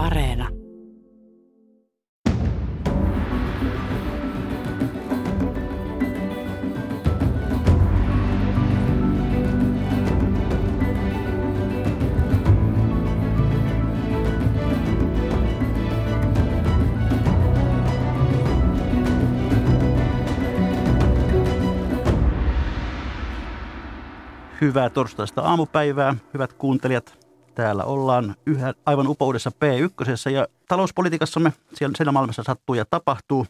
Areena. Hyvää torstaista aamupäivää, hyvät kuuntelijat. Täällä ollaan yhä aivan upoudessa P1 ja talouspolitiikassamme siellä siinä maailmassa sattuu ja tapahtuu.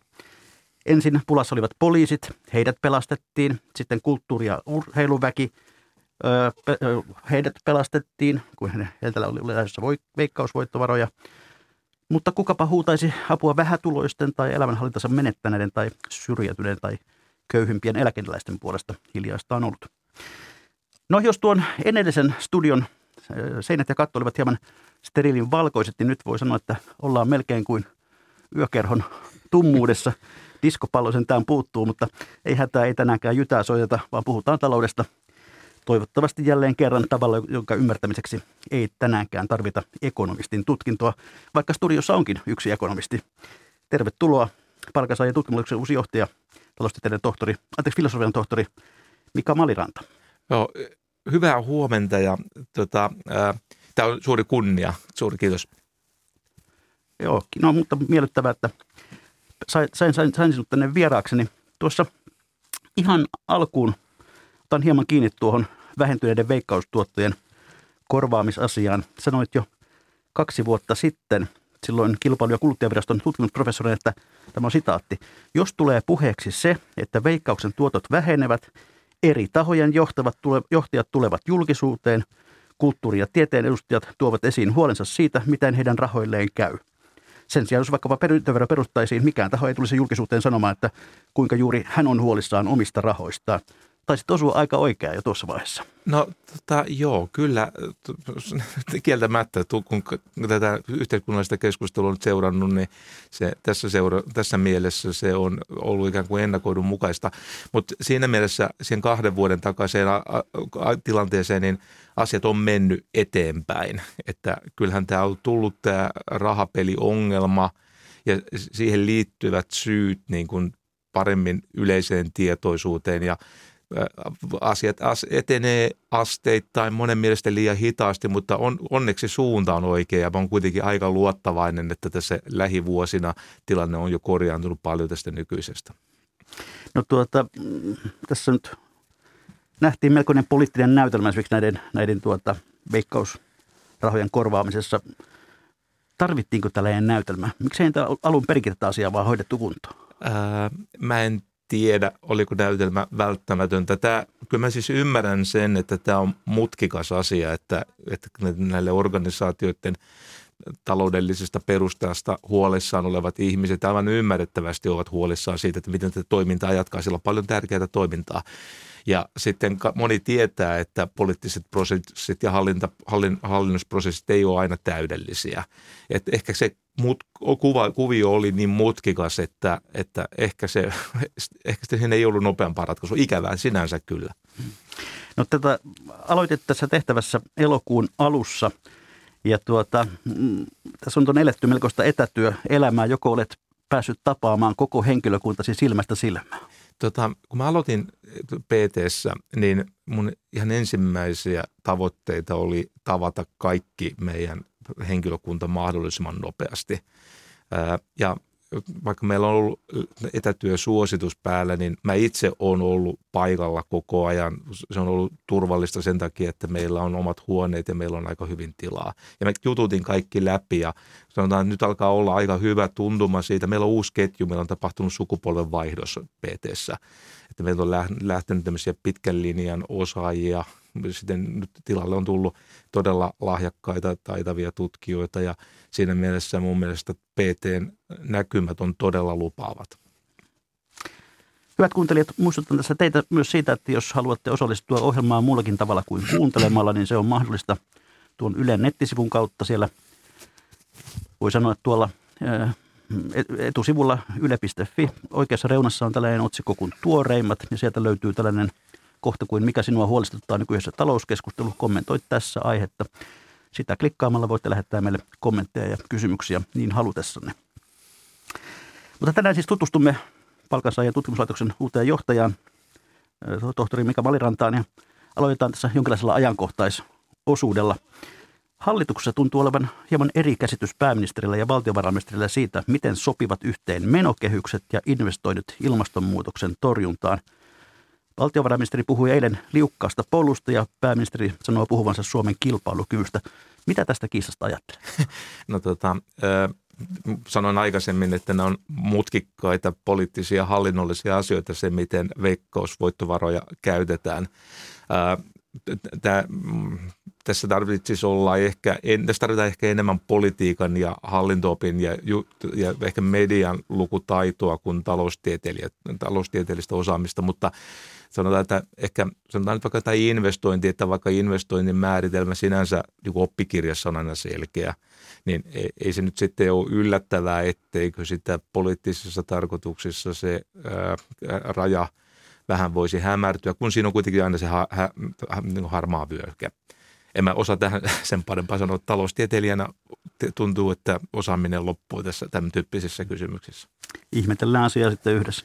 Ensin pulassa olivat poliisit, heidät pelastettiin. Sitten kulttuuri- ja urheiluväki, öö, pe- öö, heidät pelastettiin, kun heiltä oli lähdössä voi- veikkausvoittovaroja. Mutta kukapa huutaisi apua vähätuloisten tai elämänhallintansa menettäneiden tai syrjäytyneiden tai köyhimpien eläkeläisten puolesta hiljaista on ollut. No jos tuon edellisen studion seinät ja katto olivat hieman steriilin valkoiset, niin nyt voi sanoa, että ollaan melkein kuin yökerhon tummuudessa. Diskopallo sentään puuttuu, mutta ei hätää, ei tänäänkään jytää soiteta, vaan puhutaan taloudesta. Toivottavasti jälleen kerran tavalla, jonka ymmärtämiseksi ei tänäänkään tarvita ekonomistin tutkintoa, vaikka studiossa onkin yksi ekonomisti. Tervetuloa palkansaajien tutkimuksen uusi johtaja, taloustieteiden tohtori, anteeksi filosofian tohtori Mika Maliranta. Joo, hyvää huomenta ja tota, tämä on suuri kunnia. Suuri kiitos. Joo, no mutta miellyttävää, että sain, sain, sain, sinut tänne vieraakseni. Tuossa ihan alkuun otan hieman kiinni tuohon vähentyneiden veikkaustuottojen korvaamisasiaan. Sanoit jo kaksi vuotta sitten, silloin kilpailu- ja kuluttajaviraston tutkimusprofessori, että tämä on sitaatti. Jos tulee puheeksi se, että veikkauksen tuotot vähenevät – eri tahojen johtavat, tule, johtajat tulevat julkisuuteen, kulttuuri- ja tieteen edustajat tuovat esiin huolensa siitä, miten heidän rahoilleen käy. Sen sijaan, jos vaikkapa perintövero perustaisiin, mikään taho ei tulisi julkisuuteen sanomaan, että kuinka juuri hän on huolissaan omista rahoistaan taisit osua aika oikeaa jo tuossa vaiheessa. No tota, joo, kyllä kieltämättä, kun tätä yhteiskunnallista keskustelua on seurannut, niin se, tässä, seura, tässä mielessä se on ollut ikään kuin ennakoidun mukaista. Mutta siinä mielessä sen kahden vuoden takaiseen a, a, tilanteeseen, niin asiat on mennyt eteenpäin. Että kyllähän tämä on tullut tämä rahapeliongelma ja siihen liittyvät syyt niin kuin paremmin yleiseen tietoisuuteen ja – asiat etenee asteittain monen mielestä liian hitaasti, mutta on, onneksi suunta on oikea ja mä oon kuitenkin aika luottavainen, että tässä lähivuosina tilanne on jo korjaantunut paljon tästä nykyisestä. No tuota, tässä nyt nähtiin melkoinen poliittinen näytelmä esimerkiksi näiden, näiden tuota, veikkausrahojen korvaamisessa. Tarvittiinko tällainen näytelmä? Miksi ei alun perin tätä asiaa vaan hoidettu kuntoon? Ää, mä en tiedä, oliko näytelmä välttämätöntä. Tämä, kyllä mä siis ymmärrän sen, että tämä on mutkikas asia, että, että näille organisaatioiden taloudellisesta perustasta huolissaan olevat ihmiset aivan ymmärrettävästi ovat huolissaan siitä, että miten tätä toimintaa jatkaa. Sillä on paljon tärkeää toimintaa. Ja sitten moni tietää, että poliittiset prosessit ja hallinta, hallin, hallinnusprosessit ei ole aina täydellisiä. Et ehkä se mut, kuva, kuvio oli niin mutkikas, että, että ehkä, se, ehkä se ei ollut nopeampaa ratkaisua. Ikävää sinänsä kyllä. No tätä aloitit tässä tehtävässä elokuun alussa ja tuota, mm, tässä on eletty melkoista etätyöelämää. Joko olet päässyt tapaamaan koko henkilökuntasi silmästä silmään? Tota, kun mä aloitin pt niin mun ihan ensimmäisiä tavoitteita oli tavata kaikki meidän henkilökunta mahdollisimman nopeasti. Ja vaikka meillä on ollut etätyösuositus päällä, niin mä itse olen ollut paikalla koko ajan. Se on ollut turvallista sen takia, että meillä on omat huoneet ja meillä on aika hyvin tilaa. Ja mä jututin kaikki läpi ja sanotaan, että nyt alkaa olla aika hyvä tuntuma siitä. Meillä on uusi ketju, meillä on tapahtunut sukupolven vaihdos pt Että meillä on lähtenyt tämmöisiä pitkän linjan osaajia – sitten nyt tilalle on tullut todella lahjakkaita, taitavia tutkijoita ja siinä mielessä mun mielestä PTn näkymät on todella lupaavat. Hyvät kuuntelijat, muistutan tässä teitä myös siitä, että jos haluatte osallistua ohjelmaan muullakin tavalla kuin kuuntelemalla, niin se on mahdollista tuon Ylen nettisivun kautta siellä. Voi sanoa, että tuolla etusivulla yle.fi oikeassa reunassa on tällainen otsikko kuin tuoreimmat ja sieltä löytyy tällainen kohta kuin mikä sinua huolestuttaa nykyisessä talouskeskustelussa. Kommentoit tässä aihetta. Sitä klikkaamalla voitte lähettää meille kommentteja ja kysymyksiä niin halutessanne. Mutta tänään siis tutustumme palkansaajan tutkimuslaitoksen uuteen johtajaan, tohtori Mika Valirantaan, ja aloitetaan tässä jonkinlaisella ajankohtaisosuudella. Hallituksessa tuntuu olevan hieman eri käsitys pääministerillä ja valtiovarainministerillä siitä, miten sopivat yhteen menokehykset ja investoinnit ilmastonmuutoksen torjuntaan. Valtiovarainministeri puhui eilen liukkaasta polusta ja pääministeri sanoo puhuvansa Suomen kilpailukyvystä. Mitä tästä kiistasta ajattelee? No tota, sanoin aikaisemmin, että ne on mutkikkaita poliittisia hallinnollisia asioita se, miten veikkausvoittovaroja käytetään. Tämä, mm, tässä tarvitsisi olla ehkä, tässä tarvitaan ehkä enemmän politiikan ja hallintoopin ja, ja ehkä median lukutaitoa kuin taloustieteellistä osaamista, mutta sanotaan, että ehkä sanotaan nyt vaikka tämä investointi, että vaikka investoinnin määritelmä sinänsä niin oppikirjassa on aina selkeä, niin ei, ei se nyt sitten ole yllättävää, etteikö sitä poliittisissa tarkoituksissa se ää, raja vähän voisi hämärtyä, kun siinä on kuitenkin aina se ha, ha, ha, niin harmaa vyöhyke. En mä osaa tähän sen parempaa sanoa. Taloustieteilijänä tuntuu, että osaaminen loppuu tässä tämän tyyppisissä kysymyksissä. Ihmetellään asiaa sitten yhdessä.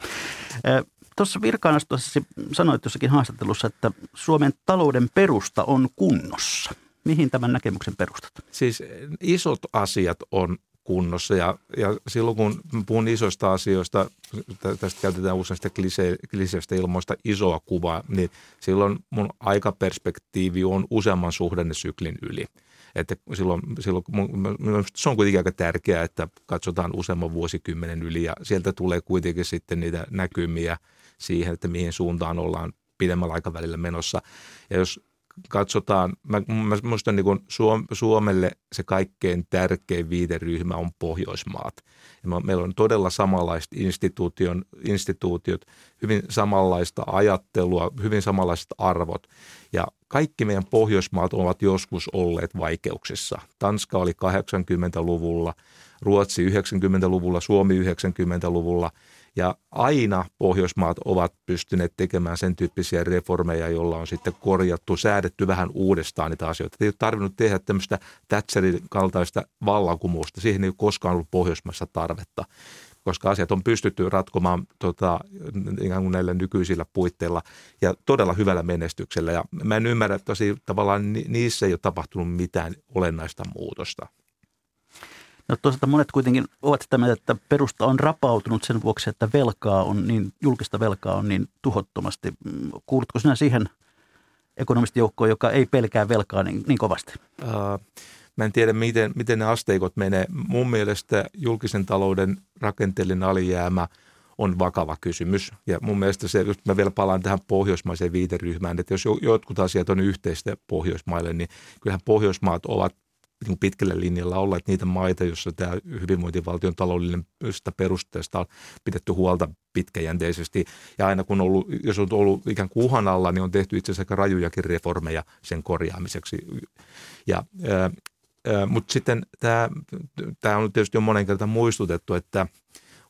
Tuossa virkaanastossa sanoit jossakin haastattelussa, että Suomen talouden perusta on kunnossa. Mihin tämän näkemyksen perustat? Siis isot asiat on kunnossa ja, ja silloin kun puhun isoista asioista, tästä käytetään usein sitä klise, kliseistä ilmoista isoa kuvaa, niin silloin mun aikaperspektiivi on useamman suhdannesyklin yli. Että silloin, silloin se on kuitenkin aika tärkeää, että katsotaan useamman vuosikymmenen yli ja sieltä tulee kuitenkin sitten niitä näkymiä – siihen, että mihin suuntaan ollaan pidemmällä aikavälillä menossa. Ja jos katsotaan, mä, mä muistan niin Suom, Suomelle se kaikkein tärkein viiteryhmä on Pohjoismaat. Ja me, meillä on todella samanlaiset instituution, instituutiot, hyvin samanlaista ajattelua, hyvin samanlaiset arvot. Ja kaikki meidän Pohjoismaat ovat joskus olleet vaikeuksissa. Tanska oli 80-luvulla, Ruotsi 90-luvulla, Suomi 90-luvulla – ja aina Pohjoismaat ovat pystyneet tekemään sen tyyppisiä reformeja, joilla on sitten korjattu, säädetty vähän uudestaan niitä asioita. Ei ole tarvinnut tehdä tämmöistä Thatcherin kaltaista vallankumousta. Siihen ei ole koskaan ollut Pohjoismaissa tarvetta koska asiat on pystytty ratkomaan tota, ikään kuin näillä nykyisillä puitteilla ja todella hyvällä menestyksellä. Ja mä en ymmärrä, että tosi tavallaan niissä ei ole tapahtunut mitään olennaista muutosta. No toisaalta monet kuitenkin ovat sitä mieltä, että perusta on rapautunut sen vuoksi, että velkaa on niin, julkista velkaa on niin tuhottomasti. Kuulutko sinä siihen ekonomistijoukkoon, joka ei pelkää velkaa niin, niin kovasti? Uh, mä en tiedä, miten, miten ne asteikot menee. Mun mielestä julkisen talouden rakenteellinen alijäämä on vakava kysymys. Ja mun mielestä se, jos mä vielä palaan tähän pohjoismaiseen viiteryhmään, että jos jotkut asiat on yhteistä Pohjoismaille, niin kyllähän Pohjoismaat ovat niin pitkällä linjalla olleet niitä maita, joissa tämä hyvinvointivaltion taloudellinen perusteesta on pidetty huolta pitkäjänteisesti. Ja aina kun ollut, jos on ollut ikään kuin uhan alla, niin on tehty itse asiassa aika rajujakin reformeja sen korjaamiseksi. Ja, mutta sitten tämä, on tietysti jo monen kertaan muistutettu, että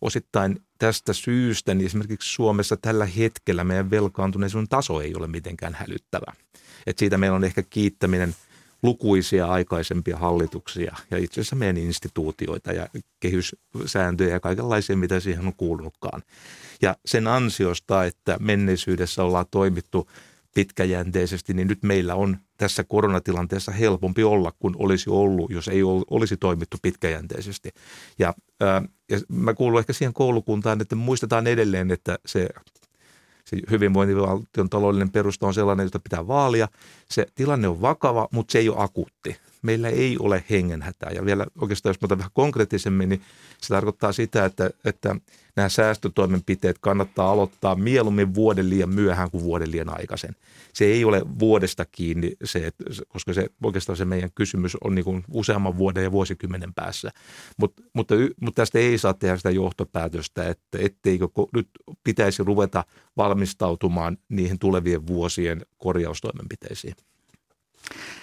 osittain tästä syystä niin esimerkiksi Suomessa tällä hetkellä meidän velkaantuneisuuden taso ei ole mitenkään hälyttävä. Et siitä meillä on ehkä kiittäminen – lukuisia aikaisempia hallituksia ja itse asiassa meidän instituutioita ja kehyssääntöjä ja kaikenlaisia, mitä siihen on kuulunutkaan. Ja sen ansiosta, että menneisyydessä ollaan toimittu pitkäjänteisesti, niin nyt meillä on tässä koronatilanteessa helpompi olla kuin olisi ollut, jos ei olisi toimittu pitkäjänteisesti. Ja, ää, ja mä kuulun ehkä siihen koulukuntaan, että muistetaan edelleen, että se se hyvinvointivaltion taloudellinen perusta on sellainen, jota pitää vaalia. Se tilanne on vakava, mutta se ei ole akuutti. Meillä ei ole hengenhätää. Ja vielä oikeastaan, jos otan vähän konkreettisemmin, niin se tarkoittaa sitä, että, että nämä säästötoimenpiteet kannattaa aloittaa mieluummin vuoden liian myöhään kuin vuoden liian aikaisen. Se ei ole vuodesta kiinni, se, koska se, oikeastaan se meidän kysymys on niin kuin useamman vuoden ja vuosikymmenen päässä. Mut, mutta, mutta tästä ei saa tehdä sitä johtopäätöstä, että etteikö nyt pitäisi ruveta valmistautumaan niihin tulevien vuosien korjaustoimenpiteisiin.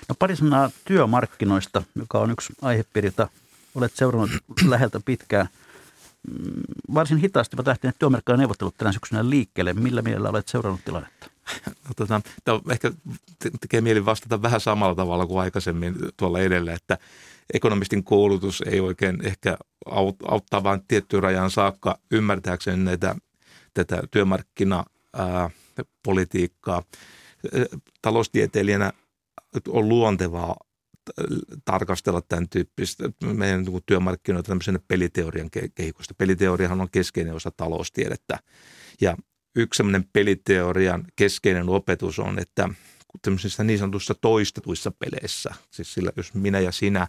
No pari sanaa työmarkkinoista, joka on yksi aihepiiri, jota olet seurannut läheltä pitkään – varsin hitaasti ovat lähteneet työmarkkinaneuvottelut tänä syksynä liikkeelle. Millä mielellä olet seurannut tilannetta? tota, tämä ehkä tekee mieli vastata vähän samalla tavalla kuin aikaisemmin tuolla edellä, että ekonomistin koulutus ei oikein ehkä auttaa vain tiettyyn rajan saakka ymmärtääkseen näitä, tätä työmarkkinapolitiikkaa. Taloustieteilijänä on luontevaa tarkastella tämän tyyppistä meidän niin työmarkkinoita tämmöisen peliteorian kehikosta. Peliteoriahan on keskeinen osa taloustiedettä. Ja yksi semmoinen peliteorian keskeinen opetus on, että tämmöisissä niin sanotussa toistetuissa peleissä, siis sillä jos minä ja sinä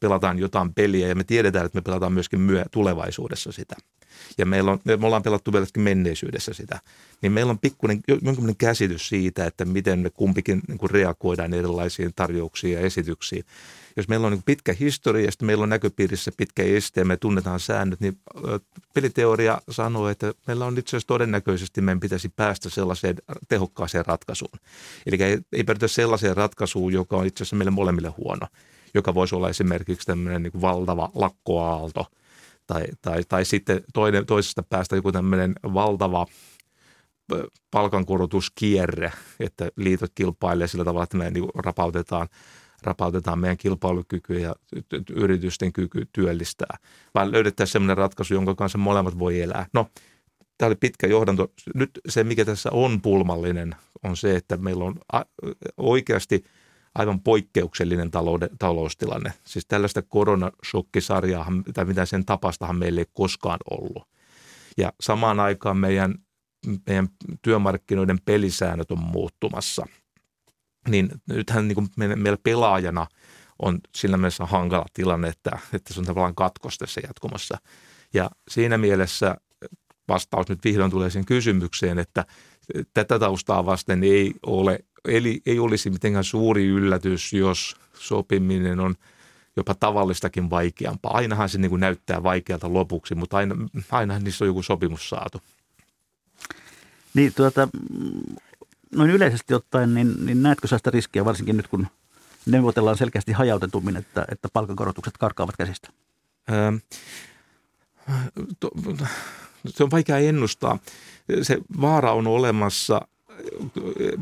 pelataan jotain peliä ja me tiedetään, että me pelataan myöskin myö tulevaisuudessa sitä. Ja meillä on, me ollaan pelattu vieläkin menneisyydessä sitä. Niin meillä on pikkuinen, jonkinlainen käsitys siitä, että miten me kumpikin niin kuin reagoidaan erilaisiin tarjouksiin ja esityksiin. Jos meillä on niin pitkä historia ja sitten meillä on näköpiirissä pitkä este ja me tunnetaan säännöt, niin peliteoria sanoo, että meillä on itse asiassa todennäköisesti meidän pitäisi päästä sellaiseen tehokkaaseen ratkaisuun. Eli ei, ei päädytä sellaiseen ratkaisuun, joka on itse asiassa meille molemmille huono joka voisi olla esimerkiksi tämmöinen niin valtava lakkoaalto tai, tai, tai sitten toinen, toisesta päästä joku tämmöinen valtava palkankorotuskierre, että liitot kilpailee sillä tavalla, että me niin rapautetaan, rapautetaan meidän kilpailukyky ja yritysten kyky työllistää, vaan löydettäisiin sellainen ratkaisu, jonka kanssa molemmat voi elää. No, tämä oli pitkä johdanto. Nyt se, mikä tässä on pulmallinen, on se, että meillä on oikeasti – aivan poikkeuksellinen talouden, taloustilanne. Siis tällaista koronashokkisarjaa tai mitä sen tapastahan meillä ei koskaan ollut. Ja samaan aikaan meidän, meidän työmarkkinoiden pelisäännöt on muuttumassa. Niin nythän niin kuin meillä pelaajana on sillä mielessä hankala tilanne, että, että se on tavallaan katkos tässä jatkumassa. Ja siinä mielessä vastaus nyt vihdoin tulee siihen kysymykseen, että tätä taustaa vasten ei ole Eli ei olisi mitenkään suuri yllätys, jos sopiminen on jopa tavallistakin vaikeampaa. Ainahan se niin kuin näyttää vaikealta lopuksi, mutta aina, ainahan niissä on joku sopimus saatu. Niin, tuota, noin yleisesti ottaen, niin, niin näetkö sitä riskiä, varsinkin nyt kun neuvotellaan selkeästi hajautetummin, että, että palkankorotukset karkaavat käsistä? Öö, to, se on vaikea ennustaa. Se vaara on olemassa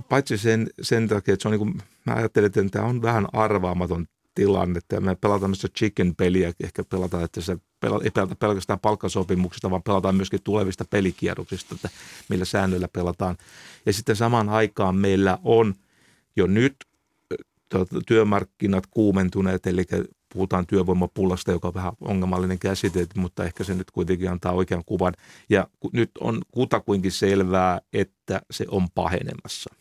paitsi sen, sen takia, että se on niin kuin, mä ajattelen, että tämä on vähän arvaamaton tilanne, me pelataan tämmöistä chicken-peliä, ehkä pelataan, että se ei pelata pelkästään palkkasopimuksista, vaan pelataan myöskin tulevista pelikierroksista, että millä säännöillä pelataan. Ja sitten samaan aikaan meillä on jo nyt työmarkkinat kuumentuneet, eli puhutaan työvoimapulasta, joka on vähän ongelmallinen käsite, mutta ehkä se nyt kuitenkin antaa oikean kuvan. Ja nyt on kutakuinkin selvää, että se on pahenemassa.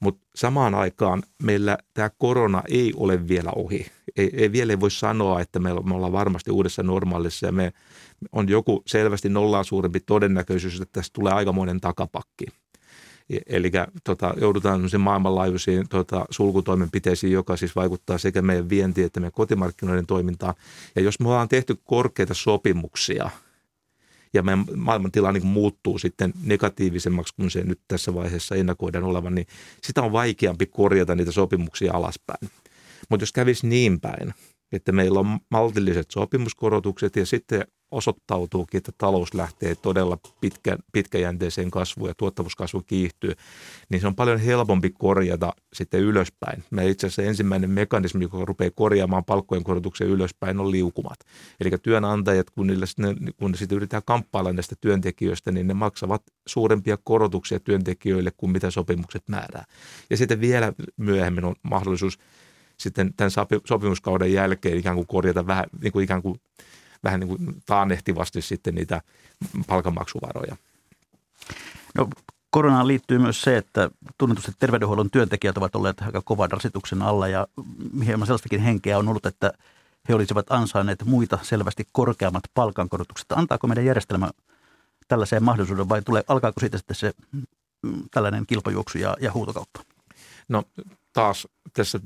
Mutta samaan aikaan meillä tämä korona ei ole vielä ohi. Ei, ei vielä voi sanoa, että me ollaan varmasti uudessa normaalissa ja me on joku selvästi nollaa suurempi todennäköisyys, että tästä tulee aikamoinen takapakki – Eli tota, joudutaan maailmanlaajuisiin tota, sulkutoimenpiteisiin, joka siis vaikuttaa sekä meidän vientiin että meidän kotimarkkinoiden toimintaan. Ja jos me ollaan tehty korkeita sopimuksia ja meidän maailmantila niin muuttuu sitten negatiivisemmaksi kuin se nyt tässä vaiheessa ennakoidaan olevan, niin sitä on vaikeampi korjata niitä sopimuksia alaspäin. Mutta jos kävisi niin päin, että meillä on maltilliset sopimuskorotukset ja sitten osoittautuukin, että talous lähtee todella pitkä, pitkäjänteiseen kasvuun ja tuottavuuskasvu kiihtyy, niin se on paljon helpompi korjata sitten ylöspäin. Me itse asiassa ensimmäinen mekanismi, joka rupeaa korjaamaan palkkojen korotuksen ylöspäin, on liukumat. Eli työnantajat, kun, niille, kun ne sitten yritetään kamppailla näistä työntekijöistä, niin ne maksavat suurempia korotuksia työntekijöille kuin mitä sopimukset määrää. Ja sitten vielä myöhemmin on mahdollisuus sitten tämän sopimuskauden jälkeen ikään kuin korjata vähän niin kuin ikään kuin vähän niin kuin taannehtivasti sitten niitä palkanmaksuvaroja. No, koronaan liittyy myös se, että tunnetusti terveydenhuollon työntekijät ovat olleet aika kovan rasituksen alla ja hieman sellaistakin henkeä on ollut, että he olisivat ansainneet muita selvästi korkeammat palkankorotukset. Antaako meidän järjestelmä tällaiseen mahdollisuuden vai tulee, alkaako siitä sitten se mm, tällainen kilpajuoksu ja, ja huutokauppa? No taas tässä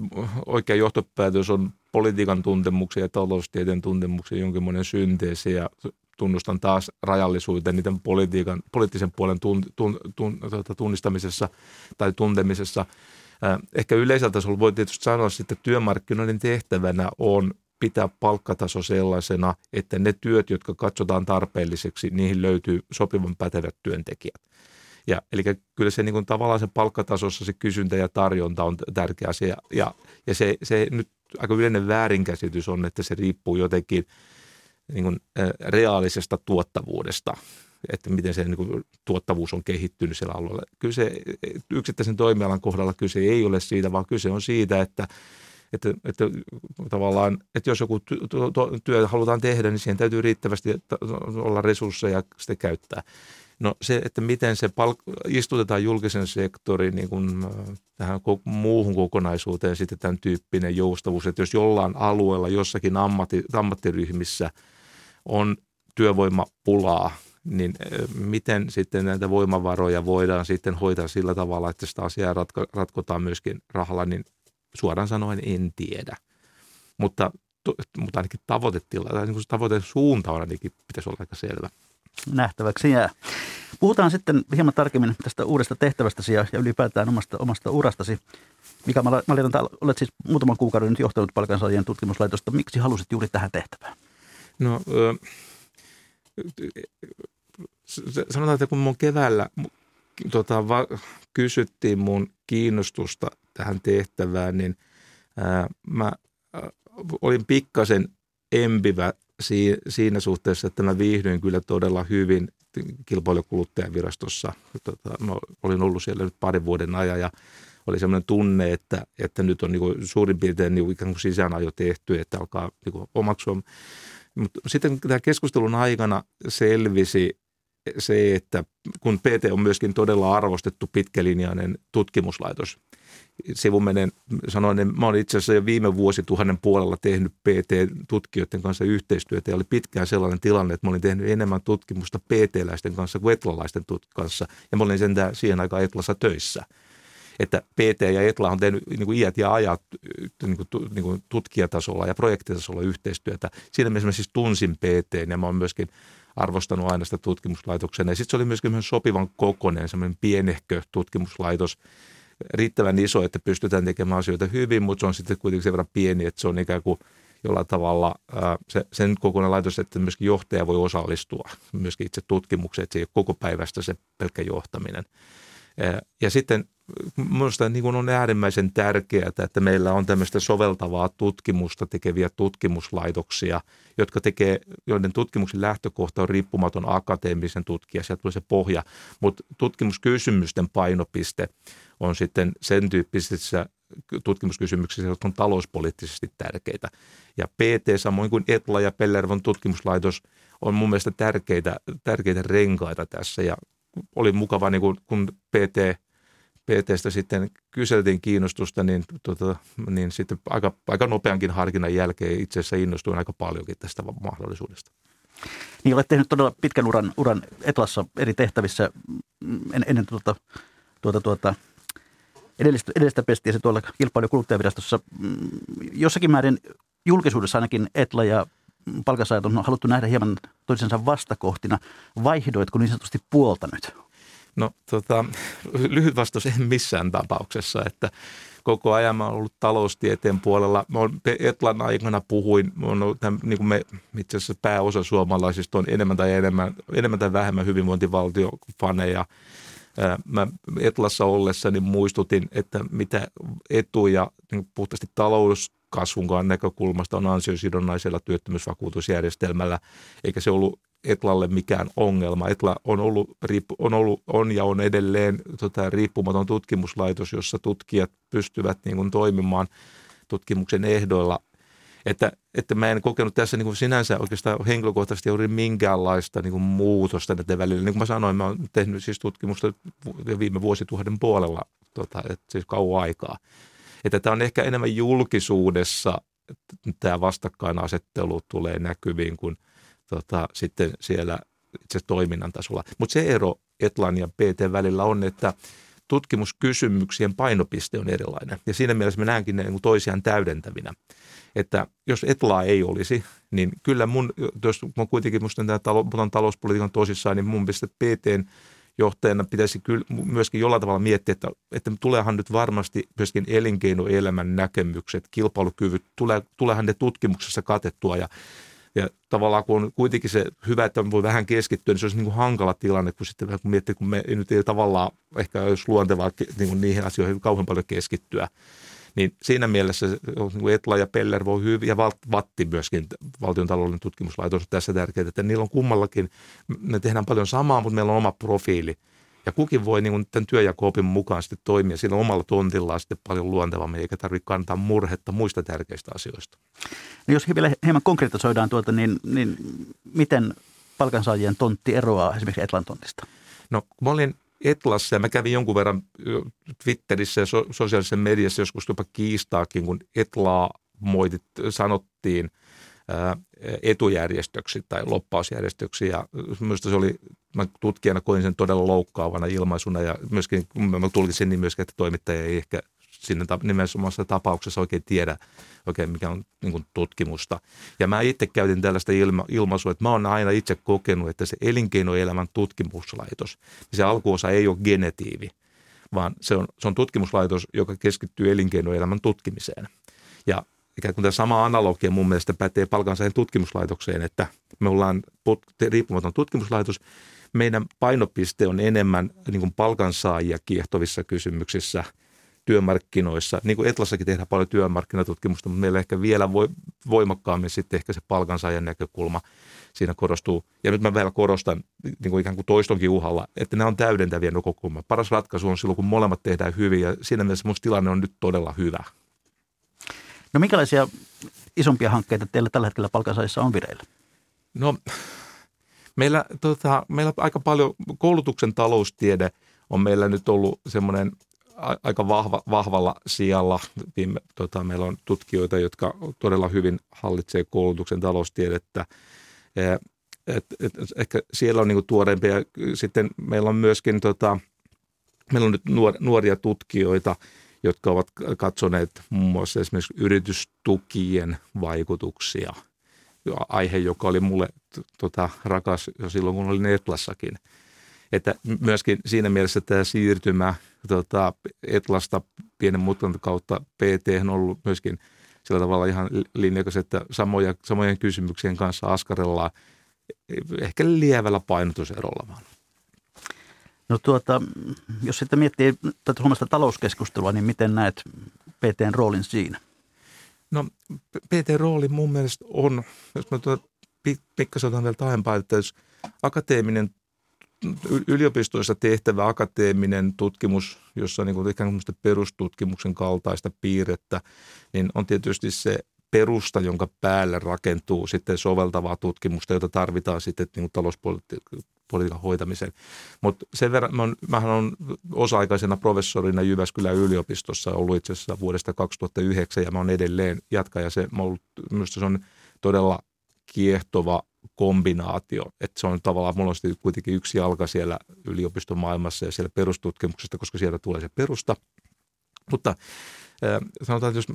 oikea johtopäätös on politiikan tuntemuksen ja taloustieteen tuntemuksen jonkinlainen synteesi ja tunnustan taas rajallisuuden niiden politiikan, poliittisen puolen tun, tun, tun, tuota, tunnistamisessa tai tuntemisessa. Ehkä yleisellä tasolla voi tietysti sanoa, että työmarkkinoiden tehtävänä on pitää palkkataso sellaisena, että ne työt, jotka katsotaan tarpeelliseksi, niihin löytyy sopivan pätevät työntekijät. Ja, eli kyllä se niin kuin, tavallaan se palkkatasossa se kysyntä ja tarjonta on tärkeä asia. Ja, ja se, se nyt aika yleinen väärinkäsitys on, että se riippuu jotenkin niin kuin, reaalisesta tuottavuudesta että miten se niin kuin, tuottavuus on kehittynyt siellä alueella. Kyllä se yksittäisen toimialan kohdalla kyse ei ole siitä, vaan kyse on siitä, että että, että tavallaan, että jos joku työ halutaan tehdä, niin siihen täytyy riittävästi olla resursseja sitä käyttää. No se, että miten se palk- istutetaan julkisen sektorin niin kuin tähän muuhun kokonaisuuteen sitten tämän tyyppinen joustavuus, että jos jollain alueella, jossakin ammatti, ammattiryhmissä on työvoimapulaa, niin miten sitten näitä voimavaroja voidaan sitten hoitaa sillä tavalla, että sitä asiaa ratko, ratkotaan myöskin rahalla, niin suoraan sanoen en tiedä. Mutta, to, mutta ainakin tavoitetila, tai niin tavoite suunta on ainakin pitäisi olla aika selvä. Nähtäväksi jää. Puhutaan sitten hieman tarkemmin tästä uudesta tehtävästäsi ja, ja ylipäätään omasta, omasta urastasi. Mä täällä olet siis muutaman kuukauden nyt johtanut palkansaajien tutkimuslaitosta. Miksi halusit juuri tähän tehtävään? No, sanotaan, että kun mun keväällä tota, va, kysyttiin mun kiinnostusta tähän tehtävään, niin ää, mä ää, olin pikkasen empivä si, siinä suhteessa, että mä viihdyin kyllä todella hyvin kilpailukuluttajanvirastossa. Tota, mä olin ollut siellä nyt parin vuoden ajan ja oli sellainen tunne, että, että nyt on niin suurin piirtein niin ikään kuin sisäänajo tehty, että alkaa niin omaksua. Mutta sitten tämän keskustelun aikana selvisi se, että kun PT on myöskin todella arvostettu pitkälinjainen tutkimuslaitos, sivumenen sanoin, niin mä olen itse asiassa jo viime vuosituhannen puolella tehnyt PT-tutkijoiden kanssa yhteistyötä ja oli pitkään sellainen tilanne, että mä olin tehnyt enemmän tutkimusta PT-läisten kanssa kuin etlalaisten kanssa. Ja mä olin sentään siihen aikaan Etlassa töissä. Että PT ja Etla on tehnyt niin kuin iät ja ajat niin kuin, niin kuin tutkijatasolla ja projektitasolla yhteistyötä. Siinä mä siis tunsin PT ja mä oon myöskin arvostanut aina sitä tutkimuslaitoksena. Ja sitten se oli myöskin myös sopivan kokoinen, semmoinen pienehkö tutkimuslaitos, riittävän iso, että pystytään tekemään asioita hyvin, mutta se on sitten kuitenkin sen verran pieni, että se on ikään kuin jollain tavalla se, sen kokoinen laitos, että myöskin johtaja voi osallistua myöskin itse tutkimukseen, että se ei ole koko päivästä se pelkkä johtaminen. Ja sitten minusta niin kuin on äärimmäisen tärkeää, että meillä on tämmöistä soveltavaa tutkimusta tekeviä tutkimuslaitoksia, jotka tekee, joiden tutkimuksen lähtökohta on riippumaton akateemisen tutkija, sieltä tulee se pohja, mutta tutkimuskysymysten painopiste on sitten sen tyyppisissä tutkimuskysymyksissä, jotka on talouspoliittisesti tärkeitä. Ja PT, samoin kuin Etla ja Pellervon tutkimuslaitos, on mun mielestä tärkeitä, tärkeitä renkaita tässä. Ja oli mukava, niin kun, kun PT, PTstä sitten kyseltiin kiinnostusta, niin, tota, niin sitten aika, aika nopeankin harkinnan jälkeen itse asiassa innostuin aika paljonkin tästä mahdollisuudesta. Niin olet tehnyt todella pitkän uran, uran Etlassa eri tehtävissä mm, en, ennen tuota, tuota, tuota, edellistä, edellistä pestiä se tuolla kilpailu- ja kuluttajavirastossa. Mm, jossakin määrin julkisuudessa ainakin Etla ja palkansaajat on haluttu nähdä hieman toisensa vastakohtina. Vaihdoitko niin sanotusti puolta nyt? No tota, lyhyt vastaus en missään tapauksessa, että koko ajan mä olen ollut taloustieteen puolella. Mä olen Etlan aikana puhuin, olen, tämän, niin kuin me itse asiassa pääosa suomalaisista on enemmän tai, enemmän, enemmän tai vähemmän hyvinvointivaltiofaneja. Mä Etlassa ollessani muistutin, että mitä etuja niin puhtaasti talous kasvunkaan näkökulmasta on ansiosidonnaisella työttömyysvakuutusjärjestelmällä, eikä se ollut Etlalle mikään ongelma. Etla on ollut, on, ollut, on ja on edelleen tota, riippumaton tutkimuslaitos, jossa tutkijat pystyvät niin kuin, toimimaan tutkimuksen ehdoilla. Että, että mä en kokenut tässä niin kuin sinänsä oikeastaan henkilökohtaisesti juuri minkäänlaista niin kuin muutosta näiden välillä. Niin kuin mä sanoin, mä oon tehnyt siis tutkimusta viime vuosituhannen puolella, tota, että siis kauan aikaa. Että tämä on ehkä enemmän julkisuudessa, tämä vastakkainasettelu tulee näkyviin kuin tota, sitten siellä itse toiminnan tasolla. Mutta se ero Etlan ja PT välillä on, että tutkimuskysymyksien painopiste on erilainen. Ja siinä mielessä me näenkin ne niin toisiaan täydentävinä. Että jos Etlaa ei olisi, niin kyllä mun, jos mä kuitenkin musta tämä talo, talouspolitiikan tosissaan, niin mun mielestä PTn johtajana pitäisi kyllä myöskin jollain tavalla miettiä, että, että tuleehan nyt varmasti myöskin elinkeinoelämän näkemykset, kilpailukyvyt, tulee, tuleehan ne tutkimuksessa katettua ja Ja tavallaan kun on kuitenkin se hyvä, että voi vähän keskittyä, niin se olisi niin kuin hankala tilanne, kun sitten kun miettii, kun me nyt ei tavallaan ehkä olisi luontevaa niin kuin niihin asioihin kauhean paljon keskittyä. Niin siinä mielessä niin Etla ja Peller voi hyvin, ja Vatti myöskin, valtion taloudellinen tutkimuslaitos on tässä tärkeää, että niillä on kummallakin, me tehdään paljon samaa, mutta meillä on oma profiili. Ja kukin voi niin kuin tämän työjakoopin mukaan sitten toimia sillä omalla tontillaan sitten paljon luontevammin, eikä tarvitse kantaa murhetta muista tärkeistä asioista. No jos vielä hieman konkretisoidaan tuota, niin, niin miten palkansaajien tontti eroaa esimerkiksi Etlan tontista? No mä olin Etlassa ja mä kävin jonkun verran Twitterissä ja so- sosiaalisessa mediassa joskus jopa kiistaakin, kun Etlaa moitit, sanottiin etujärjestöksi tai loppausjärjestöksi ja minusta se oli, mä tutkijana koin sen todella loukkaavana ilmaisuna ja myöskin mä tulkisin niin myöskin, että toimittaja ei ehkä siinä nimenomaisessa tapauksessa oikein tiedä oikein mikä on niin kuin tutkimusta. Ja mä itse käytin tällaista ilma, ilmaisua, että mä oon aina itse kokenut, että se elinkeinoelämän tutkimuslaitos, niin se alkuosa ei ole genetiivi, vaan se on, se on tutkimuslaitos, joka keskittyy elinkeinoelämän tutkimiseen. Ja ikään kuin tämä sama analogia mun mielestä pätee palkansaajien tutkimuslaitokseen, että me ollaan riippumaton tutkimuslaitos, meidän painopiste on enemmän niin kuin palkansaajia kiehtovissa kysymyksissä – työmarkkinoissa. Niin kuin Etlassakin tehdään paljon työmarkkinatutkimusta, mutta meillä ehkä vielä voimakkaammin sitten ehkä se palkansaajan näkökulma siinä korostuu. Ja nyt mä vielä korostan niin kuin ikään kuin toistonkin uhalla, että nämä on täydentäviä näkökulmia. Paras ratkaisu on silloin, kun molemmat tehdään hyvin ja siinä mielessä minusta tilanne on nyt todella hyvä. No minkälaisia isompia hankkeita teillä tällä hetkellä palkansaajissa on vireillä? No meillä, tota, meillä aika paljon koulutuksen taloustiede on meillä nyt ollut semmoinen aika vahva, vahvalla sijalla. Viime, tota, meillä on tutkijoita, jotka todella hyvin hallitsee koulutuksen taloustiedettä. Et, et, ehkä siellä on niinku tuoreempia. Sitten meillä on myöskin tota, meillä on nyt nuor, nuoria tutkijoita, jotka ovat katsoneet muun muassa esimerkiksi yritystukien vaikutuksia. Aihe, joka oli mulle tota, rakas jo silloin, kun olin Etlassakin – että myöskin siinä mielessä tämä siirtymä tota, Etlasta pienen mutkan kautta PT on ollut myöskin sillä tavalla ihan linjakas, että samoja, samojen kysymyksien kanssa askarellaan ehkä lievällä painotuserolla vaan. No tuota, jos sitten miettii tätä suomalaista talouskeskustelua, niin miten näet PTn roolin siinä? No PT-rooli mun mielestä on, jos mä tuota, pikkasen otan vielä taempaa, että jos akateeminen yliopistoissa tehtävä akateeminen tutkimus, jossa on niin ikään kuin perustutkimuksen kaltaista piirrettä, niin on tietysti se perusta, jonka päälle rakentuu sitten soveltavaa tutkimusta, jota tarvitaan sitten niin talouspolitiikan hoitamiseen. Mutta sen verran, mä on, mähän olen osa-aikaisena professorina Jyväskylän yliopistossa ollut itse asiassa vuodesta 2009 ja mä olen edelleen jatkaja. Se, mä ollut, se on todella kiehtova kombinaatio. Että se on tavallaan, mulla on kuitenkin yksi jalka siellä yliopiston maailmassa ja siellä perustutkimuksesta, koska sieltä tulee se perusta. Mutta sanotaan, että jos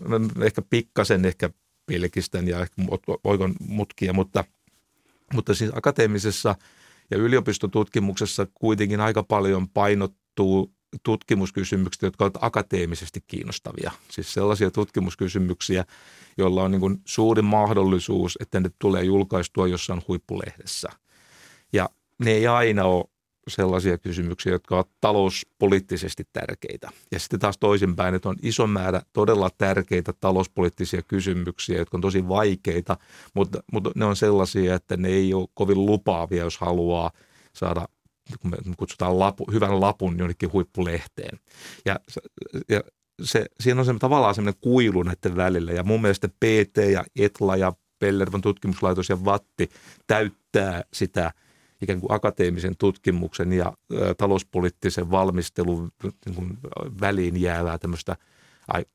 ehkä pikkasen ehkä pelkistän ja ehkä oikon mutkia, mutta, mutta siis akateemisessa ja yliopistotutkimuksessa kuitenkin aika paljon painottuu tutkimuskysymykset, jotka ovat akateemisesti kiinnostavia. Siis sellaisia tutkimuskysymyksiä, joilla on niin suuri mahdollisuus, että ne tulee julkaistua jossain huippulehdessä. Ja ne ei aina ole sellaisia kysymyksiä, jotka ovat talouspoliittisesti tärkeitä. Ja sitten taas toisinpäin, että on iso määrä todella tärkeitä talouspoliittisia kysymyksiä, jotka on tosi vaikeita, mutta, mutta ne on sellaisia, että ne ei ole kovin lupaavia, jos haluaa saada kun me kutsutaan lapu, hyvän lapun jonnekin huippulehteen. Ja, ja se, siinä on se, tavallaan semmoinen kuilu näiden välillä. Ja mun mielestä PT ja ETLA ja Pellervon tutkimuslaitos ja VATTI täyttää sitä ikään kuin akateemisen tutkimuksen ja talouspoliittisen valmistelun niin kuin väliin jäävää tämmöistä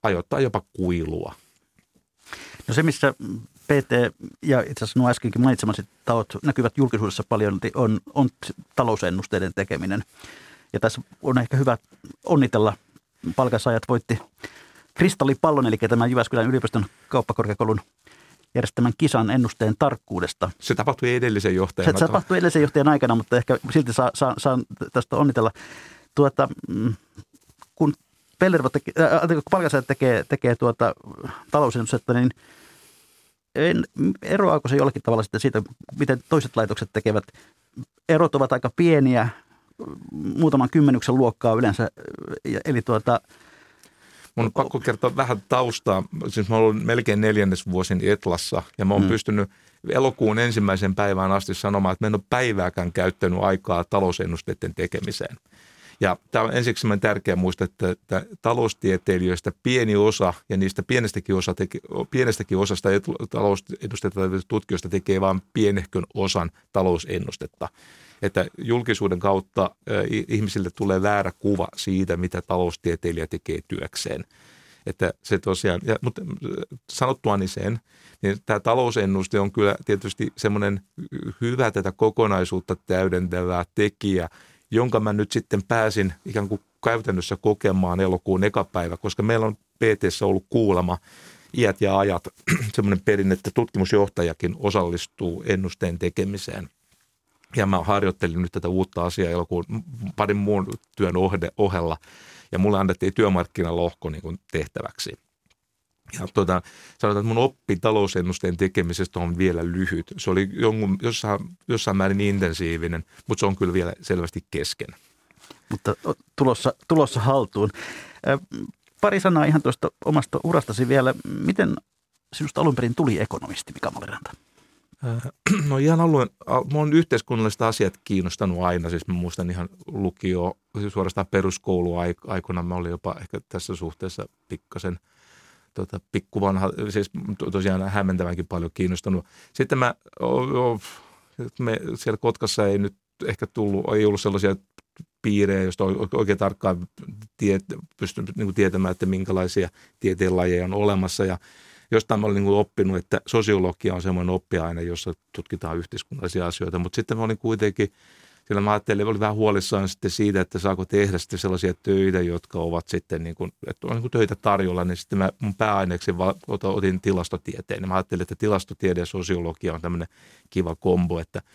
ajoittaa jopa kuilua. No se, missä PT ja itse asiassa nuo äskenkin mainitsemasi tahot näkyvät julkisuudessa paljon, niin on, on talousennusteiden tekeminen. Ja tässä on ehkä hyvä onnitella. Palkansaajat voitti kristallipallon, eli tämän Jyväskylän yliopiston kauppakorkeakoulun järjestämän kisan ennusteen tarkkuudesta. Se tapahtui edellisen johtajan. Se, se tapahtui edellisen johtajan aikana, mutta ehkä silti saan saa, saa tästä onnitella. Tuota, mm, kun Pellervo tekee, äh, kun palkansaajat tekee, tekee tuota talousennustetta, niin – en, eroaako se jollakin tavalla sitten siitä, miten toiset laitokset tekevät? Erot ovat aika pieniä, muutaman kymmenyksen luokkaa yleensä, eli tuota, Mun on pakko kertoa vähän taustaa. Siis mä olen melkein neljännesvuosin Etlassa ja mä oon hmm. pystynyt elokuun ensimmäisen päivään asti sanomaan, että mä en ole päivääkään käyttänyt aikaa talousennusteiden tekemiseen. Ja tämä on ensiksi tärkeä muistaa, että, että taloustieteilijöistä pieni osa ja niistä pienestäkin, osa teke, pienestäkin osasta talousennustetta tutkijoista tekee vain pienehkön osan talousennustetta. Että julkisuuden kautta ihmisille tulee väärä kuva siitä, mitä taloustieteilijä tekee työkseen. Että se tosiaan, ja, mutta sanottuani sen, niin tämä talousennuste on kyllä tietysti semmoinen hyvä tätä kokonaisuutta täydentävä tekijä, jonka mä nyt sitten pääsin ikään kuin käytännössä kokemaan elokuun ekapäivä, koska meillä on pt ollut kuulema iät ja ajat semmoinen perinne, että tutkimusjohtajakin osallistuu ennusteen tekemiseen. Ja mä harjoittelin nyt tätä uutta asiaa elokuun parin muun työn ohella ja mulle annettiin työmarkkinalohko niin kuin tehtäväksi. Ja tuota, sanotaan, että mun oppi talousennusteen tekemisestä on vielä lyhyt. Se oli jonkun, jossain, jossain määrin intensiivinen, mutta se on kyllä vielä selvästi kesken. Mutta tulossa, tulossa haltuun. Pari sanaa ihan tuosta omasta urastasi vielä. Miten sinusta alun perin tuli ekonomisti, Mika Maliranta? No ihan aluen, mä oon yhteiskunnalliset asiat kiinnostanut aina, siis mä muistan ihan lukio, siis suorastaan peruskouluaikona mä olin jopa ehkä tässä suhteessa pikkasen tota, pikkuvanha, siis tosiaan hämmentävänkin paljon kiinnostunut. Sitten mä, me siellä Kotkassa ei nyt ehkä tullut, ei ollut sellaisia piirejä, joista oikein tarkkaan tiet, pystynyt niin tietämään, että minkälaisia tieteenlajeja on olemassa ja jostain mä olin niin oppinut, että sosiologia on semmoinen oppiaine, jossa tutkitaan yhteiskunnallisia asioita, mutta sitten mä olin kuitenkin, sillä mä ajattelin, että olin vähän huolissaan sitten siitä, että saako tehdä sitten sellaisia töitä, jotka ovat sitten niin kuin, että on niin kuin töitä tarjolla, niin sitten mä mun pääaineeksi otin tilastotieteen. Ja mä ajattelin, että tilastotiede ja sosiologia on tämmöinen kiva kombo, että –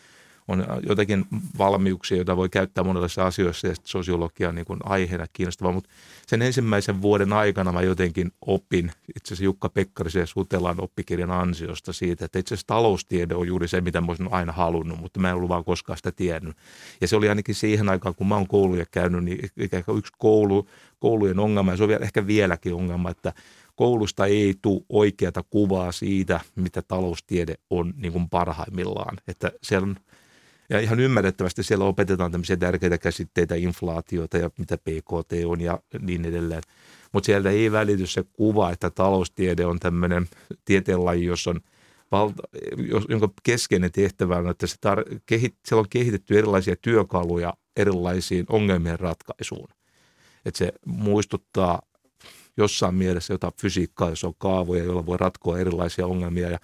on jotakin valmiuksia, joita voi käyttää monenlaisissa asioissa ja sosiologia on niin kuin aiheena kiinnostava. Mutta sen ensimmäisen vuoden aikana mä jotenkin opin itse asiassa Jukka Pekkarisen ja Sutelan oppikirjan ansiosta siitä, että itse asiassa taloustiede on juuri se, mitä mä olisin aina halunnut, mutta mä en ollut vaan koskaan sitä tiennyt. Ja se oli ainakin siihen aikaan, kun mä oon kouluja käynyt, niin ikään kuin yksi koulu, koulujen ongelma, ja se on vielä, ehkä vieläkin ongelma, että koulusta ei tule oikeata kuvaa siitä, mitä taloustiede on niin kuin parhaimmillaan. Että siellä on ja ihan ymmärrettävästi siellä opetetaan tämmöisiä tärkeitä käsitteitä, inflaatiota ja mitä PKT on ja niin edelleen. Mutta sieltä ei välity se kuva, että taloustiede on tämmöinen tieteenlaji, jossa on valta, jonka keskeinen tehtävä on, että se tar- kehit, siellä on kehitetty erilaisia työkaluja erilaisiin ongelmien ratkaisuun. Että se muistuttaa jossain mielessä jotain fysiikkaa, jos on kaavoja, joilla voi ratkoa erilaisia ongelmia ja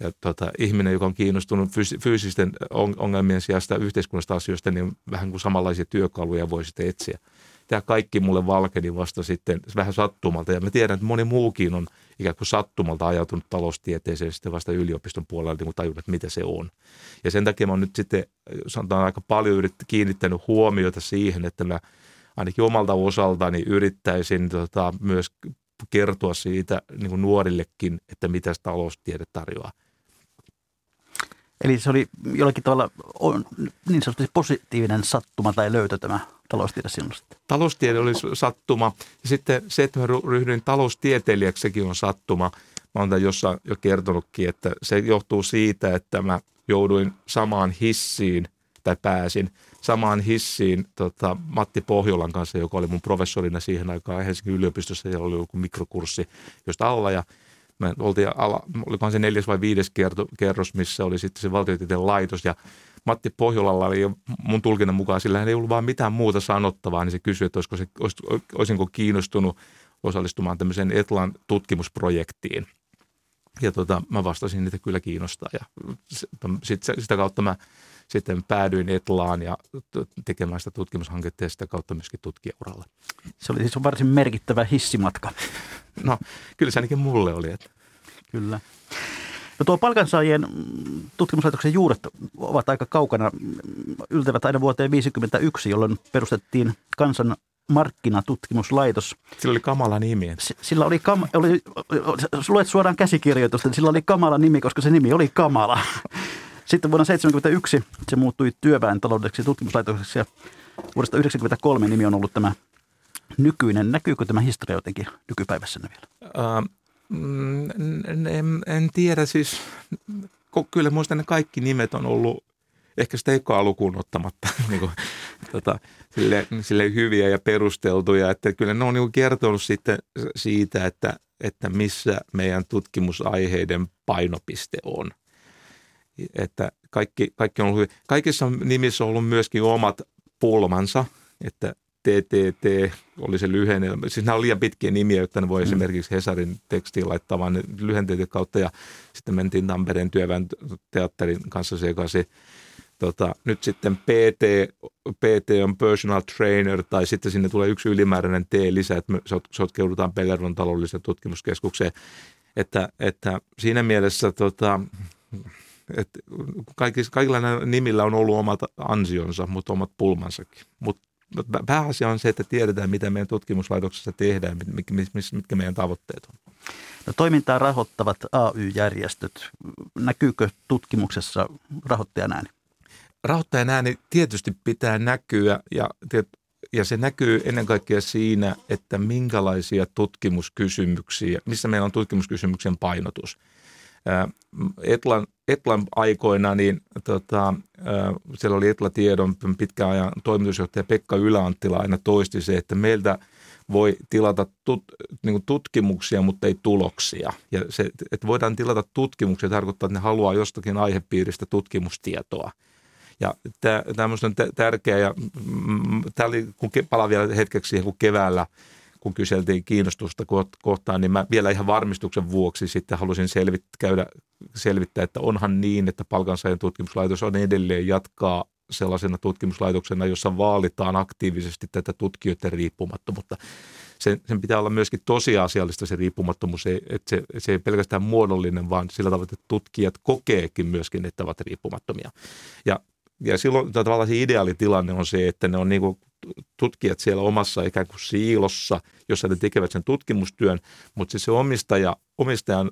ja tota, ihminen, joka on kiinnostunut fyys- fyysisten ongelmien sijasta yhteiskunnasta asioista, niin vähän kuin samanlaisia työkaluja voi sitten etsiä. Tämä kaikki mulle valkeni vasta sitten vähän sattumalta. Ja mä tiedän, että moni muukin on ikään kuin sattumalta ajautunut taloustieteeseen sitten vasta yliopiston puolella, niin tajunnut, että mitä se on. Ja sen takia mä oon nyt sitten, sanotaan aika paljon yrittänyt, kiinnittänyt huomiota siihen, että mä ainakin omalta osaltani yrittäisin tota, myös kertoa siitä niin kuin nuorillekin, että mitä taloustiede tarjoaa. Eli se oli jollakin tavalla on, niin sanotusti positiivinen sattuma tai löytö tämä taloustiede sinusta. Taloustiede oli sattuma. Ja sitten se, että mä ryhdyin taloustieteilijäksi, sekin on sattuma. Mä olen jossain jo kertonutkin, että se johtuu siitä, että mä jouduin samaan hissiin tai pääsin samaan hissiin tota, Matti Pohjolan kanssa, joka oli mun professorina siihen aikaan Helsingin yliopistossa ja oli joku mikrokurssi josta alla ja – me oltiin ala, olikohan se neljäs vai viides kerros, missä oli sitten se valtiotieteen laitos ja Matti Pohjolalla oli mun tulkinnan mukaan, sillä ei ollut vaan mitään muuta sanottavaa, niin se kysyi, että olisiko se, olis, olisinko kiinnostunut osallistumaan tämmöiseen Etlan tutkimusprojektiin. Ja tota, mä vastasin, että kyllä kiinnostaa ja sit, sitä kautta mä sitten päädyin Etlaan ja tekemään sitä tutkimushanketta ja sitä kautta myöskin tutkijauralla. Se oli siis varsin merkittävä hissimatka. No, kyllä se ainakin mulle oli. Että. Kyllä. No tuo palkansaajien tutkimuslaitoksen juuret ovat aika kaukana, yltävät aina vuoteen 1951, jolloin perustettiin kansan markkinatutkimuslaitos. Sillä oli kamala nimi. Sillä oli, kam, oli luet suoraan käsikirjoitusta, niin sillä oli kamala nimi, koska se nimi oli kamala. Sitten vuonna 1971 se muuttui työväen taloudelliseksi tutkimuslaitokseksi ja vuodesta 1993 nimi on ollut tämä nykyinen. Näkyykö tämä historia jotenkin nykypäivässä vielä? Uh, en, en tiedä, siis kyllä muista ne kaikki nimet on ollut ehkä sitä ekaa lukuun ottamatta niin kuin, tota, sille, sille hyviä ja perusteltuja, että kyllä ne on niin kertonut sitten siitä, että, että missä meidän tutkimusaiheiden painopiste on. Että kaikki, kaikki on ollut. Kaikissa nimissä on ollut myöskin omat pulmansa, että TTT oli se lyhenne. Siis nämä on liian pitkiä nimiä, jotta ne voi mm. esimerkiksi Hesarin tekstiin laittaa vaan lyhenteiden kautta. Ja sitten mentiin Tampereen työväen teatterin kanssa sekaisin. Tota, nyt sitten PT, PT on personal trainer tai sitten sinne tulee yksi ylimääräinen T lisää, että me sotkeudutaan Pellervon taloudelliseen tutkimuskeskukseen. Että, että siinä mielessä tota, että kaikilla, kaikilla näillä nimillä on ollut omat ansionsa, mutta omat pulmansakin. Mutta pääasia on se, että tiedetään, mitä meidän tutkimuslaitoksessa tehdään, mitkä meidän tavoitteet on. No, toimintaa rahoittavat AY-järjestöt. Näkyykö tutkimuksessa rahoittajan ääni? Rahoittajan ääni tietysti pitää näkyä ja, ja se näkyy ennen kaikkea siinä, että minkälaisia tutkimuskysymyksiä, missä meillä on tutkimuskysymyksen painotus – Etlan, Etlan aikoina, niin tota, siellä oli Etla-tiedon pitkään ajan toimitusjohtaja Pekka Yläanttila aina toisti se, että meiltä voi tilata tut, niin tutkimuksia, mutta ei tuloksia. Ja se, että voidaan tilata tutkimuksia tarkoittaa, että ne haluaa jostakin aihepiiristä tutkimustietoa. Ja tämä on tärkeää, ja tämä oli, kun palaan vielä hetkeksi siihen, kun keväällä – kun kyseltiin kiinnostusta kohtaan, niin mä vielä ihan varmistuksen vuoksi sitten halusin selvit, käydä selvittää, että onhan niin, että palkansaajan tutkimuslaitos on edelleen jatkaa sellaisena tutkimuslaitoksena, jossa vaalitaan aktiivisesti tätä tutkijoiden riippumattomuutta. Sen, sen pitää olla myöskin tosiasiallista se riippumattomuus, että se, se ei pelkästään muodollinen, vaan sillä tavalla, että tutkijat kokeekin myöskin, että ovat riippumattomia. Ja ja silloin tavallaan se ideaalitilanne on se, että ne on niin kuin tutkijat siellä omassa ikään kuin siilossa, jossa ne tekevät sen tutkimustyön, mutta siis se omistaja, omistajan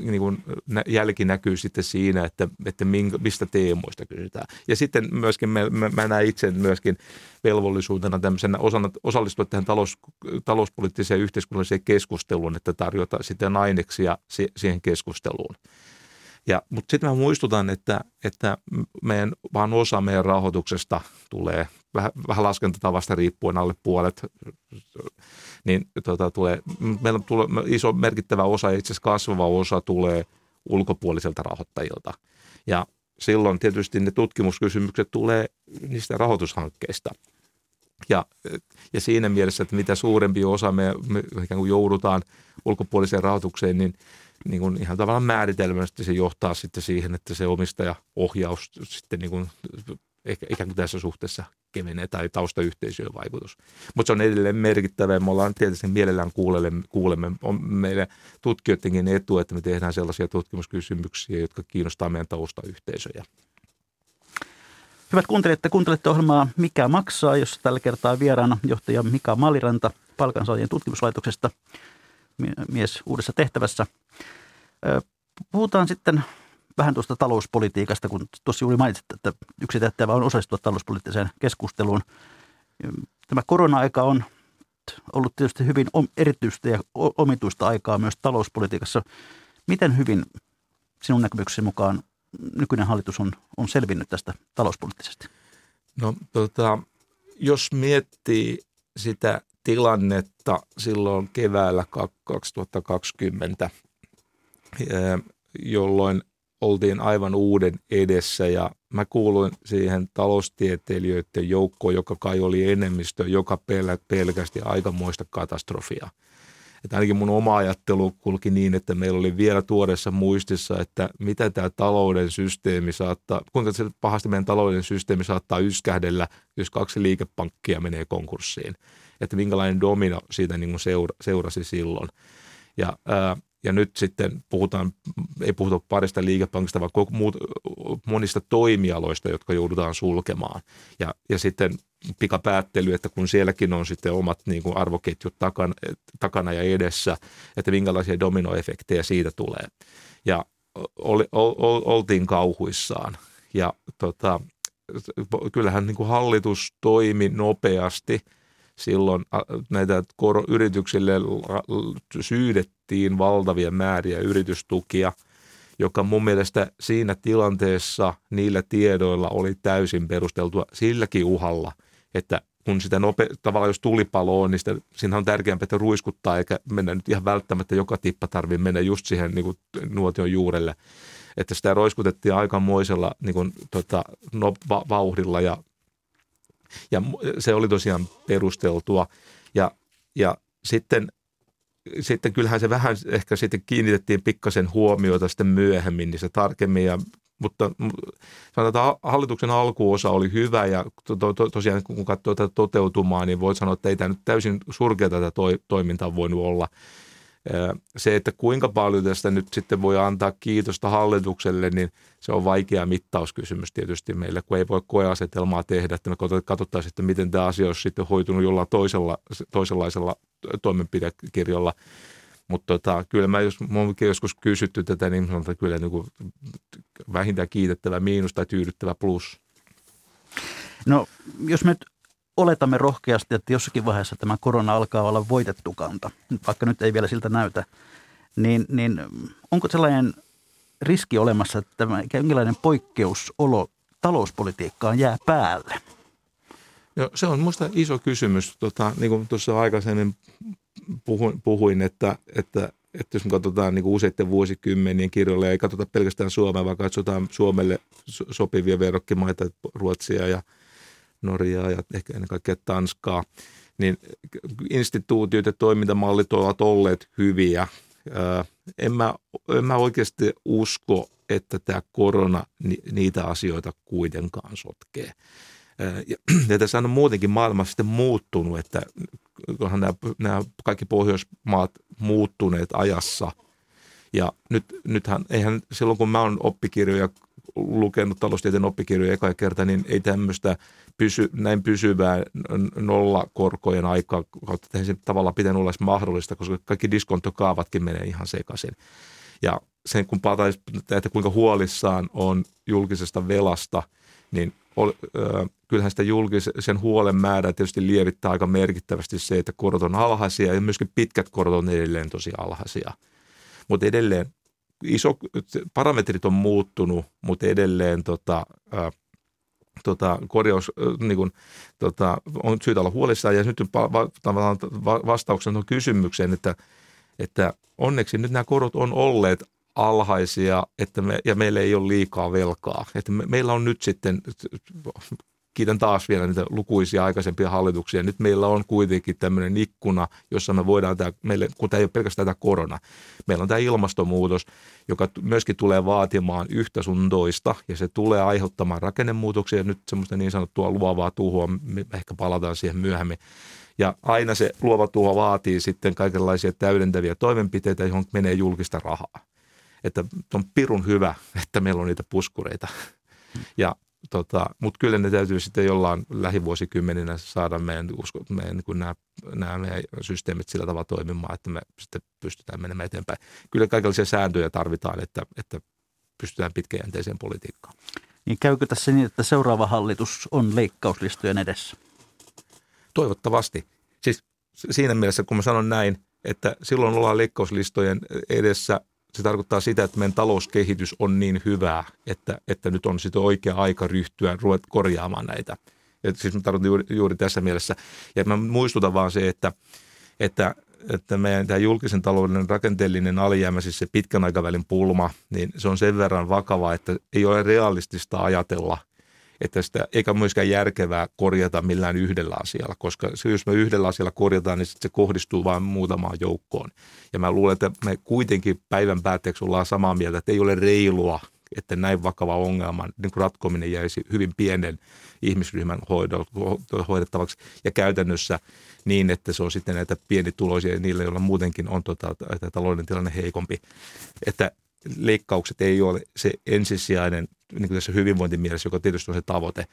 niin kuin jälki näkyy sitten siinä, että, että minkä, mistä teemoista kysytään. Ja sitten myöskin mä, mä näen itse myöskin velvollisuutena tämmöisenä osana, osallistua tähän talous, talouspoliittiseen ja yhteiskunnalliseen keskusteluun, että tarjota sitten aineksia siihen keskusteluun. Ja, mutta sitten mä muistutan, että, että meidän, vaan osa meidän rahoituksesta tulee vähän, vähän laskentatavasta riippuen alle puolet, niin tota, tulee, meillä tulee iso merkittävä osa, itse asiassa kasvava osa tulee ulkopuoliselta rahoittajilta. Ja silloin tietysti ne tutkimuskysymykset tulee niistä rahoitushankkeista. Ja, ja siinä mielessä, että mitä suurempi osa me, me ikään kuin joudutaan ulkopuoliseen rahoitukseen, niin – niin kuin ihan tavallaan määritelmästi se johtaa sitten siihen, että se omistajaohjaus sitten niin kuin, ikään kuin tässä suhteessa kevenee tai taustayhteisöjen vaikutus. Mutta se on edelleen merkittävä ja me ollaan tietysti mielellään kuulemme, kuulemme. on meille tutkijoidenkin etu, että me tehdään sellaisia tutkimuskysymyksiä, jotka kiinnostaa meidän taustayhteisöjä. Hyvät kuuntelijat, te kuuntelette ohjelmaa Mikä maksaa, jos tällä kertaa vieraana johtaja Mika Maliranta palkansaajien tutkimuslaitoksesta – mies uudessa tehtävässä. Puhutaan sitten vähän tuosta talouspolitiikasta, kun tuossa juuri mainitsit, että yksi tehtävä on osallistua talouspoliittiseen keskusteluun. Tämä korona-aika on ollut tietysti hyvin erityistä ja omituista aikaa myös talouspolitiikassa. Miten hyvin sinun näkemyksesi mukaan nykyinen hallitus on, on selvinnyt tästä talouspoliittisesti? No tota, jos miettii sitä tilannetta silloin keväällä 2020, jolloin oltiin aivan uuden edessä ja mä kuuluin siihen taloustieteilijöiden joukkoon, joka kai oli enemmistö, joka pelkästi aikamoista katastrofia. Että ainakin mun oma ajattelu kulki niin, että meillä oli vielä tuoreessa muistissa, että mitä tämä talouden systeemi saattaa, kuinka se pahasti meidän talouden systeemi saattaa yskähdellä, jos kaksi liikepankkia menee konkurssiin että minkälainen domino siitä niin kuin seura, seurasi silloin. Ja ää, ja nyt sitten puhutaan, ei puhuta parista liikepankista, vaan muut, monista toimialoista, jotka joudutaan sulkemaan. Ja, ja sitten pikapäättely, että kun sielläkin on sitten omat niin kuin arvoketjut takana, takana ja edessä, että minkälaisia dominoefektejä siitä tulee. Ja oli, ol, ol, oltiin kauhuissaan. Ja tota, kyllähän niin kuin hallitus toimi nopeasti – silloin näitä yrityksille syydettiin valtavia määriä yritystukia, joka mun mielestä siinä tilanteessa niillä tiedoilla oli täysin perusteltua silläkin uhalla, että kun sitä nope, tavallaan jos tulipalo on, niin siinä on tärkeämpää, että ruiskuttaa eikä mennä nyt ihan välttämättä joka tippa tarvii mennä just siihen niin kuin nuotion juurelle. Että sitä roiskutettiin aikamoisella niin kuin, tota, no, va, vauhdilla ja ja se oli tosiaan perusteltua. Ja, ja sitten, sitten kyllähän se vähän ehkä sitten kiinnitettiin pikkasen huomiota sitten myöhemmin, niin se tarkemmin. Ja, mutta sanotaan, että hallituksen alkuosa oli hyvä ja to, to, tosiaan kun katsoo tätä toteutumaa, niin voi sanoa, että ei tämä nyt täysin surkea tätä toi, toimintaa voinut olla. Se, että kuinka paljon tästä nyt sitten voi antaa kiitosta hallitukselle, niin se on vaikea mittauskysymys tietysti meille, kun ei voi koeasetelmaa tehdä, että me katsotaan sitten, miten tämä asia olisi sitten hoitunut jollain toisella, toisenlaisella toimenpidekirjalla. Mutta tota, kyllä mä, jos mun joskus kysytty tätä, niin sanotaan kyllä niin kuin vähintään kiitettävä miinus tai tyydyttävä plus. No, jos me nyt oletamme rohkeasti, että jossakin vaiheessa tämä korona alkaa olla voitettu kanta, vaikka nyt ei vielä siltä näytä, niin, niin onko sellainen riski olemassa, että tämä jonkinlainen poikkeusolo talouspolitiikkaan jää päälle? No, se on minusta iso kysymys. Tota, niin kuin tuossa aikaisemmin puhuin, puhuin että, että, että jos me katsotaan niin kuin useiden vuosikymmenien kirjoilla, ei katsota pelkästään Suomea, vaan katsotaan Suomelle sopivia verrokkimaita, Ruotsia ja – Norjaa ja ehkä ennen kaikkea Tanskaa, niin instituutiot ja toimintamallit ovat olleet hyviä. En mä, en mä oikeasti usko, että tämä korona niitä asioita kuitenkaan sotkee. Ja, ja tässä on muutenkin maailma sitten muuttunut, että onhan nämä, nämä kaikki Pohjoismaat muuttuneet ajassa. Ja nyt, nythän, eihän silloin kun mä oon oppikirjoja lukenut taloustieteen oppikirjoja eka kerta, niin ei tämmöistä pysy, näin pysyvää nollakorkojen aikaa, että se tavallaan pitänyt olla mahdollista, koska kaikki diskontokaavatkin menee ihan sekaisin. Ja sen kun palataan, että kuinka huolissaan on julkisesta velasta, niin kyllähän sitä julkisen huolen määrää tietysti lievittää aika merkittävästi se, että korot on alhaisia ja myöskin pitkät korot on edelleen tosi alhaisia. Mutta edelleen iso, parametrit on muuttunut, mutta edelleen tota, ää, tota, korjaus, niin kuin, tota, on syytä olla huolissaan. Ja nyt vastauksena on kysymykseen, että, että onneksi nyt nämä korot on olleet alhaisia että me, ja meillä ei ole liikaa velkaa. Että me, meillä on nyt sitten kiitän taas vielä niitä lukuisia aikaisempia hallituksia. Nyt meillä on kuitenkin tämmöinen ikkuna, jossa me voidaan, tämä, meille, kun tämä ei ole pelkästään tämä korona, meillä on tämä ilmastonmuutos, joka myöskin tulee vaatimaan yhtä sun toista ja se tulee aiheuttamaan rakennemuutoksia nyt semmoista niin sanottua luovaa tuhoa, me ehkä palataan siihen myöhemmin. Ja aina se luova tuho vaatii sitten kaikenlaisia täydentäviä toimenpiteitä, johon menee julkista rahaa. Että on pirun hyvä, että meillä on niitä puskureita. Ja Mutta kyllä ne täytyy sitten jollain lähivuosikymmeninä saada meidän, usko, meidän niin nämä, nämä meidän systeemit sillä tavalla toimimaan, että me sitten pystytään menemään eteenpäin. Kyllä kaikenlaisia sääntöjä tarvitaan, että, että pystytään pitkäjänteiseen politiikkaan. Niin käykö tässä niin, että seuraava hallitus on leikkauslistojen edessä? Toivottavasti. Siis siinä mielessä, kun mä sanon näin, että silloin ollaan leikkauslistojen edessä se tarkoittaa sitä, että meidän talouskehitys on niin hyvää, että, että nyt on sitten oikea aika ryhtyä ruvet korjaamaan näitä. Ja siis mä tarkoitan juuri, juuri tässä mielessä. Ja mä muistutan vaan se, että, että, että meidän tämä julkisen talouden rakenteellinen alijäämä, siis se pitkän aikavälin pulma, niin se on sen verran vakava, että ei ole realistista ajatella, että sitä, eikä myöskään järkevää korjata millään yhdellä asialla, koska se, jos me yhdellä asialla korjataan, niin se kohdistuu vain muutamaan joukkoon. Ja mä luulen, että me kuitenkin päivän päätteeksi ollaan samaa mieltä, että ei ole reilua että näin vakava ongelman niin ratkominen jäisi hyvin pienen ihmisryhmän hoidettavaksi ja käytännössä niin, että se on sitten näitä pienituloisia ja niille, joilla muutenkin on tota, talouden tilanne heikompi. Että leikkaukset ei ole se ensisijainen niin kuin tässä hyvinvointimielessä, joka tietysti on se tavoite,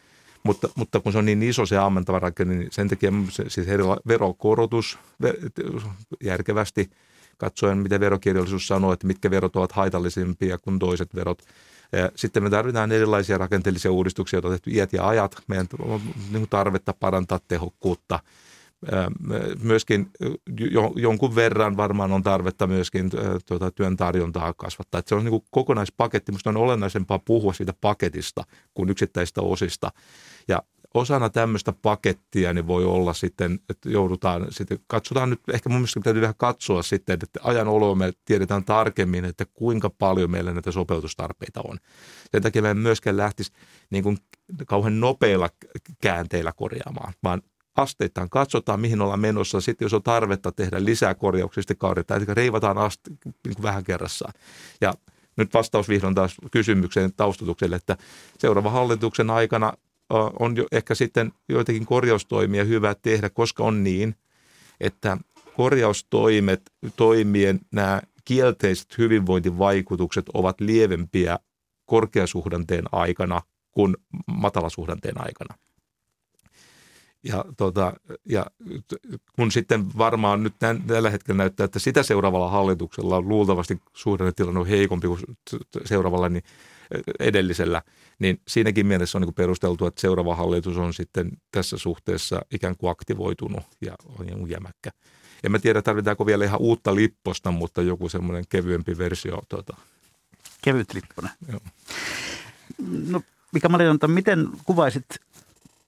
mutta, mutta kun se on niin iso se ammentava rakenne, niin sen takia se, siis verokorotus järkevästi katsoen, mitä verokirjallisuus sanoo, että mitkä verot ovat haitallisimpia kuin toiset verot. Sitten me tarvitaan erilaisia rakenteellisia uudistuksia, joita on tehty iät ja ajat. Meidän on niin tarvetta parantaa tehokkuutta – myöskin jonkun verran varmaan on tarvetta myöskin tuota, työn tarjontaa kasvattaa. Että se on niin kuin kokonaispaketti. Minusta on olennaisempaa puhua siitä paketista kuin yksittäistä osista. Ja osana tämmöistä pakettia niin voi olla sitten, että joudutaan sitten, katsotaan nyt, ehkä mun mielestä täytyy vähän katsoa sitten, että ajan oloa me tiedetään tarkemmin, että kuinka paljon meillä näitä sopeutustarpeita on. Sen takia me myöskään lähtisi niin kuin kauhean nopeilla käänteillä korjaamaan, vaan asteittain katsotaan, mihin ollaan menossa. Sitten jos on tarvetta tehdä lisää korjauksia, sitten kaudetaan, eli reivataan aste, niin kuin vähän kerrassaan. Ja nyt vastaus vihdoin taas kysymykseen taustatukselle, että seuraavan hallituksen aikana on jo ehkä sitten joitakin korjaustoimia hyvä tehdä, koska on niin, että korjaustoimet, toimien nämä kielteiset hyvinvointivaikutukset ovat lievempiä korkeasuhdanteen aikana kuin matalasuhdanteen aikana. Ja, tota, ja kun sitten varmaan nyt tämän, tällä hetkellä näyttää, että sitä seuraavalla hallituksella on luultavasti suhdannetilanne on heikompi kuin seuraavalla niin edellisellä, niin siinäkin mielessä on niin perusteltu, että seuraava hallitus on sitten tässä suhteessa ikään kuin aktivoitunut ja on jämäkkä. En mä tiedä, tarvitaanko vielä ihan uutta lipposta, mutta joku semmoinen kevyempi versio. Tuota. Kevyt lipponen. Joo. No, Mika Marinanta, miten kuvaisit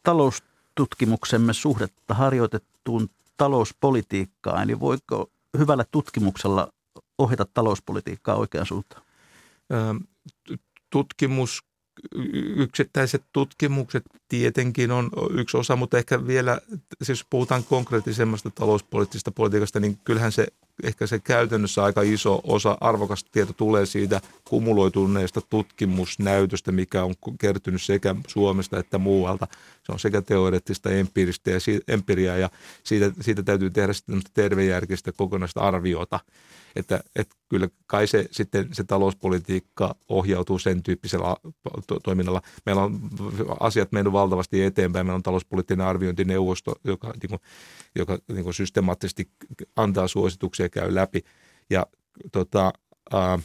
talous tutkimuksemme suhdetta harjoitettuun talouspolitiikkaan? Eli voiko hyvällä tutkimuksella ohjata talouspolitiikkaa oikeaan suuntaan? Tutkimus yksittäiset tutkimukset tietenkin on yksi osa, mutta ehkä vielä, siis puhutaan konkreettisemmasta talouspoliittisesta politiikasta, niin kyllähän se ehkä se käytännössä aika iso osa arvokasta tieto tulee siitä kumuloituneesta tutkimusnäytöstä, mikä on kertynyt sekä Suomesta että muualta. Se on sekä teoreettista, empiiristä ja empiriaa ja siitä, siitä täytyy tehdä sitten tervejärkistä kokonaista arviota – että, että kyllä kai se sitten se talouspolitiikka ohjautuu sen tyyppisellä to- toiminnalla. Meillä on asiat mennyt valtavasti eteenpäin. Meillä on talouspoliittinen arviointineuvosto, joka, niin kuin, joka niin kuin systemaattisesti antaa suosituksia ja käy läpi. Ja tota, ää,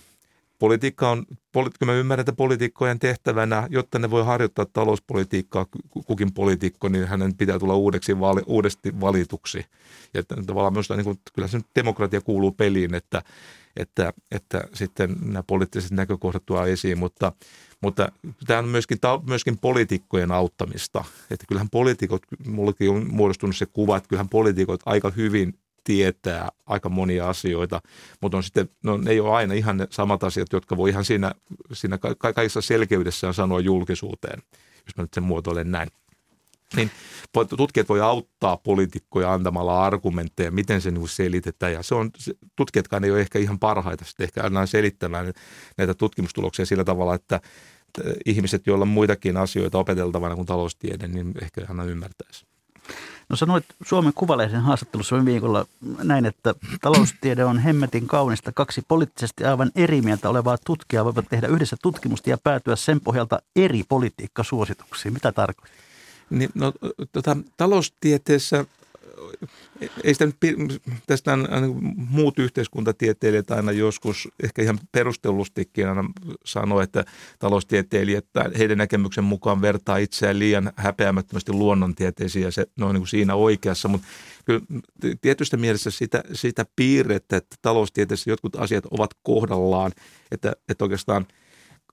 politiikka on, poli- mä ymmärrän, että poliitikkojen tehtävänä, jotta ne voi harjoittaa talouspolitiikkaa, kukin poliitikko, niin hänen pitää tulla uudeksi, vali, uudesti valituksi. Ja tavallaan minusta niin kuin, kyllä se demokratia kuuluu peliin, että, että, että sitten nämä poliittiset näkökohdat tuo esiin, mutta, mutta tämä on myöskin, myöskin poliitikkojen auttamista. Että kyllähän poliitikot, mullekin on muodostunut se kuva, että kyllähän poliitikot aika hyvin tietää aika monia asioita, mutta on sitten, no, ne ei ole aina ihan ne samat asiat, jotka voi ihan siinä, siinä kaikissa selkeydessään sanoa julkisuuteen, jos mä nyt sen muotoilen näin. Niin tutkijat voi auttaa poliitikkoja antamalla argumentteja, miten se niin selitetään. Ja se on, tutkijatkaan ei ole ehkä ihan parhaita sitten ehkä aina selittämään näitä tutkimustuloksia sillä tavalla, että ihmiset, joilla on muitakin asioita opeteltavana kuin taloustiede, niin ehkä aina ymmärtäisi. No sanoit Suomen Kuvalehden haastattelussa viime viikolla näin, että taloustiede on hemmetin kaunista. Kaksi poliittisesti aivan eri mieltä olevaa tutkijaa voivat tehdä yhdessä tutkimusta ja päätyä sen pohjalta eri politiikkasuosituksiin. Mitä tarkoittaa? Niin, no, tota, taloustieteessä ei sitä nyt, tästä muut yhteiskuntatieteilijät aina joskus ehkä ihan perustellustikin aina sanoo, että taloustieteilijät heidän näkemyksen mukaan vertaa itseään liian häpeämättömästi luonnontieteisiin ja se on niin kuin siinä oikeassa, mutta kyllä tietystä mielessä sitä, sitä piirrettä, että taloustieteessä jotkut asiat ovat kohdallaan, että, että oikeastaan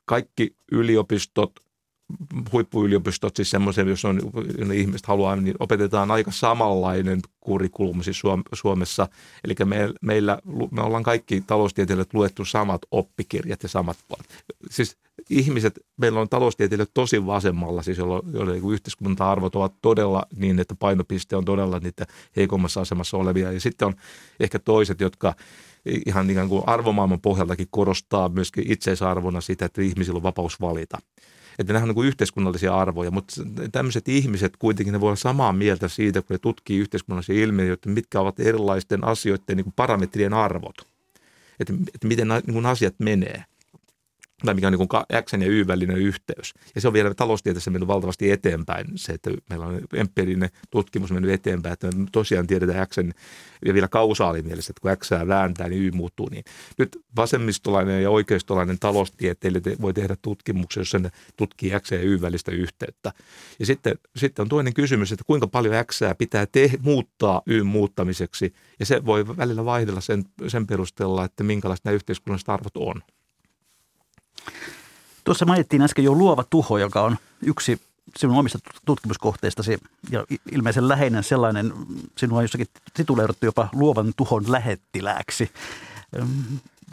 kaikki yliopistot huippuyliopistot, siis semmoisia, jos on, ne ihmiset haluaa, niin opetetaan aika samanlainen kurikulum siis Suomessa. Eli me, meillä, me ollaan kaikki taloustieteilijät luettu samat oppikirjat ja samat, siis ihmiset, meillä on taloustieteilijät tosi vasemmalla, siis joilla, niin yhteiskunta-arvot ovat todella niin, että painopiste on todella niitä heikommassa asemassa olevia. Ja sitten on ehkä toiset, jotka ihan ikään kuin arvomaailman pohjaltakin korostaa myöskin itseisarvona sitä, että ihmisillä on vapaus valita. Että nämä on niin yhteiskunnallisia arvoja, mutta tämmöiset ihmiset kuitenkin ne voi olla samaa mieltä siitä, kun ne tutkii yhteiskunnallisia ilmiöitä, mitkä ovat erilaisten asioiden niin parametrien arvot. Että, että miten niin asiat menee tai mikä on niin X ja Y välinen yhteys. Ja se on vielä taloustieteessä mennyt valtavasti eteenpäin, se, että meillä on empiirinen tutkimus mennyt eteenpäin, että me tosiaan tiedetään X ja vielä kausaalimielessä, että kun X vääntää, niin Y muuttuu. Niin. Nyt vasemmistolainen ja oikeistolainen taloustieteilijä voi tehdä tutkimuksen, jossa ne tutkii X ja Y välistä yhteyttä. Ja sitten, sitten on toinen kysymys, että kuinka paljon X pitää te- muuttaa Y muuttamiseksi, ja se voi välillä vaihdella sen, sen perusteella, että minkälaiset nämä yhteiskunnalliset arvot on. Tuossa mainittiin äsken jo luova tuho, joka on yksi sinun omista tutkimuskohteistasi ja ilmeisen läheinen sellainen, sinua on jossakin tituleerattu jopa luovan tuhon lähettilääksi.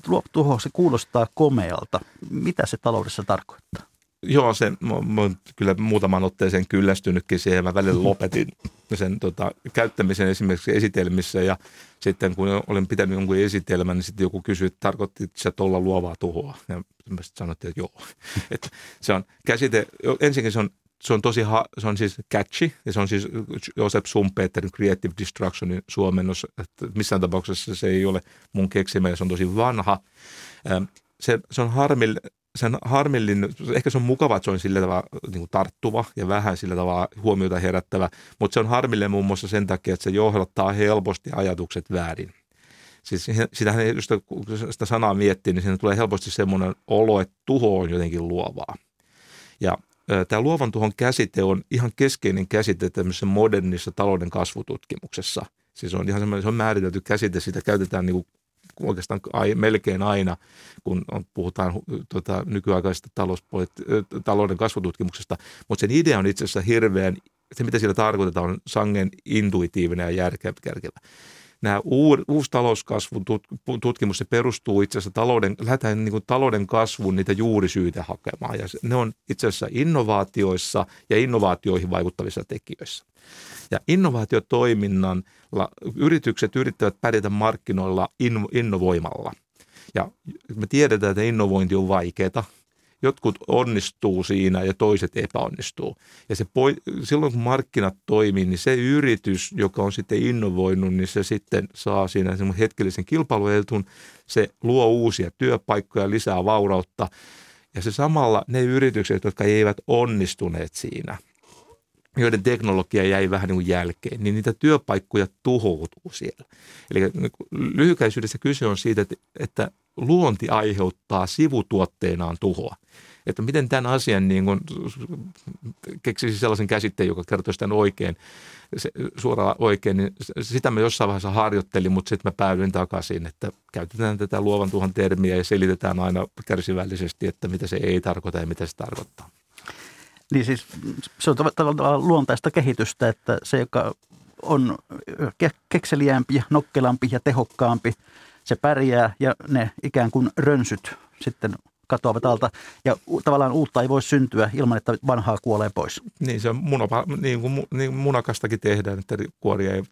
Luova tuho, se kuulostaa komealta. Mitä se taloudessa tarkoittaa? Joo, se, mä, mä oon kyllä muutaman otteeseen kyllästynytkin siihen. Mä välillä lopetin sen tota, käyttämisen esimerkiksi esitelmissä ja sitten kun olen pitänyt jonkun esitelmän, niin sitten joku kysyi, että tarkoitti se tuolla luovaa tuhoa. Ja mä sitten sanottiin, että joo. että se on käsite, ensinnäkin se on se on tosi, ha, se on siis catchy, ja se on siis Josep Sumpeterin Creative Destructionin suomennos, että missään tapauksessa se ei ole mun keksimä, ja se on tosi vanha. Se, se on harmillinen, sen harmillinen, ehkä se on mukava, että se on sillä tavalla niin kuin tarttuva ja vähän sillä tavalla huomiota herättävä, mutta se on harmillinen muun muassa sen takia, että se johdattaa helposti ajatukset väärin. Siis sitähän, sitä, sitä sanaa miettii, niin siinä tulee helposti semmoinen olo, että tuho on jotenkin luovaa. Ja tämä luovan tuhon käsite on ihan keskeinen käsite tämmöisessä modernissa talouden kasvututkimuksessa. Siis on ihan semmoinen, se on määritelty käsite, sitä käytetään niin kuin oikeastaan ai, melkein aina, kun on, puhutaan tota, nykyaikaisesta talouden kasvututkimuksesta. Mutta sen idea on itse asiassa hirveän, se mitä sillä tarkoitetaan on sangen intuitiivinen ja järkevä. Nämä uud, uusi talouskasvun tutkimus, se perustuu itse asiassa talouden, lähdetään niin kuin talouden kasvun niitä juurisyitä hakemaan. Ja ne on itse asiassa innovaatioissa ja innovaatioihin vaikuttavissa tekijöissä. Ja innovaatiotoiminnalla yritykset yrittävät pärjätä markkinoilla innovoimalla. Ja me tiedetään, että innovointi on vaikeaa. Jotkut onnistuu siinä ja toiset epäonnistuu. Ja se silloin kun markkinat toimii, niin se yritys, joka on sitten innovoinut, niin se sitten saa siinä hetkellisen kilpailuetun. Se luo uusia työpaikkoja, lisää vaurautta. Ja se samalla ne yritykset, jotka eivät onnistuneet siinä, joiden teknologia jäi vähän niin kuin jälkeen, niin niitä työpaikkoja tuhoutuu siellä. Eli lyhykäisyydessä kyse on siitä, että, että luonti aiheuttaa sivutuotteenaan tuhoa. Että miten tämän asian niin kuin, keksisi sellaisen käsitteen, joka kertoisi tämän oikein, se, suoraan oikein, niin sitä mä jossain vaiheessa harjoittelin, mutta sitten mä päädyin takaisin, että käytetään tätä luovan tuhon termiä ja selitetään aina kärsivällisesti, että mitä se ei tarkoita ja mitä se tarkoittaa. Niin siis se on tavallaan luontaista kehitystä, että se, joka on kekseliämpi, nokkelampi ja tehokkaampi, se pärjää ja ne ikään kuin rönsyt sitten katoavat alta. Ja tavallaan uutta ei voi syntyä ilman, että vanhaa kuolee pois. Niin, se munapa, niin kuin, niin munakastakin tehdään, että kuoria ei,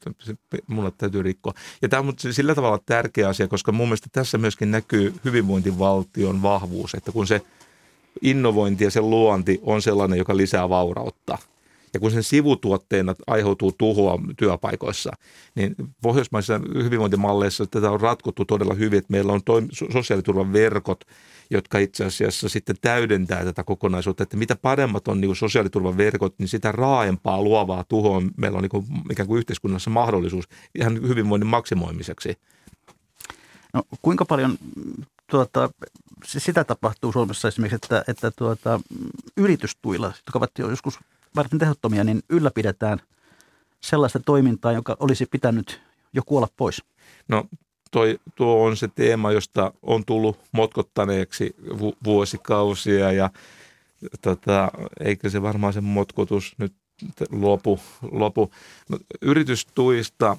munat täytyy rikkoa. Ja tämä on sillä tavalla tärkeä asia, koska mun mielestä tässä myöskin näkyy hyvinvointivaltion vahvuus, että kun se – innovointi ja sen luonti on sellainen, joka lisää vaurautta. Ja kun sen sivutuotteena aiheutuu tuhoa työpaikoissa, niin pohjoismaisissa hyvinvointimalleissa tätä on ratkottu todella hyvin, että meillä on toim- sosiaaliturvan verkot, jotka itse asiassa sitten täydentää tätä kokonaisuutta, että mitä paremmat on niin sosiaaliturvan verkot, niin sitä raaempaa luovaa tuhoa meillä on niin kuin, ikään kuin yhteiskunnassa mahdollisuus ihan hyvinvoinnin maksimoimiseksi. No, kuinka paljon tuota, sitä tapahtuu Suomessa esimerkiksi, että, että tuota, yritystuilla, jotka ovat jo joskus varsin tehottomia, niin ylläpidetään sellaista toimintaa, joka olisi pitänyt jo kuolla pois? No toi, tuo on se teema, josta on tullut motkottaneeksi vu- vuosikausia ja tota, eikä se varmaan se motkotus nyt lopu. lopu. Yritystuista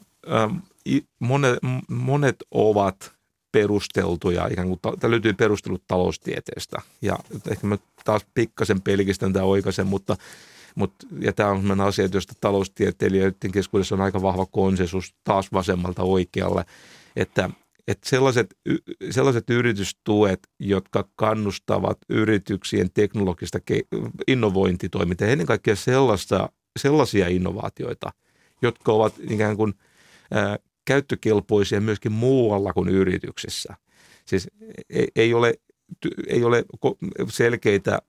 monet, monet ovat perusteltuja, ikään kuin tämä löytyy perustelut taloustieteestä. Ja ehkä mä taas pikkasen pelkistän tämä oikaisen, mutta, mutta ja tämä on sellainen asia, josta taloustieteilijöiden keskuudessa on aika vahva konsensus taas vasemmalta oikealle, että että sellaiset, sellaiset yritystuet, jotka kannustavat yrityksien teknologista innovointitoimintaa, ennen kaikkea sellaista, sellaisia innovaatioita, jotka ovat ikään kuin ää, käyttökelpoisia myöskin muualla kuin yrityksessä. Siis ei, ei ole ei ole selkeitä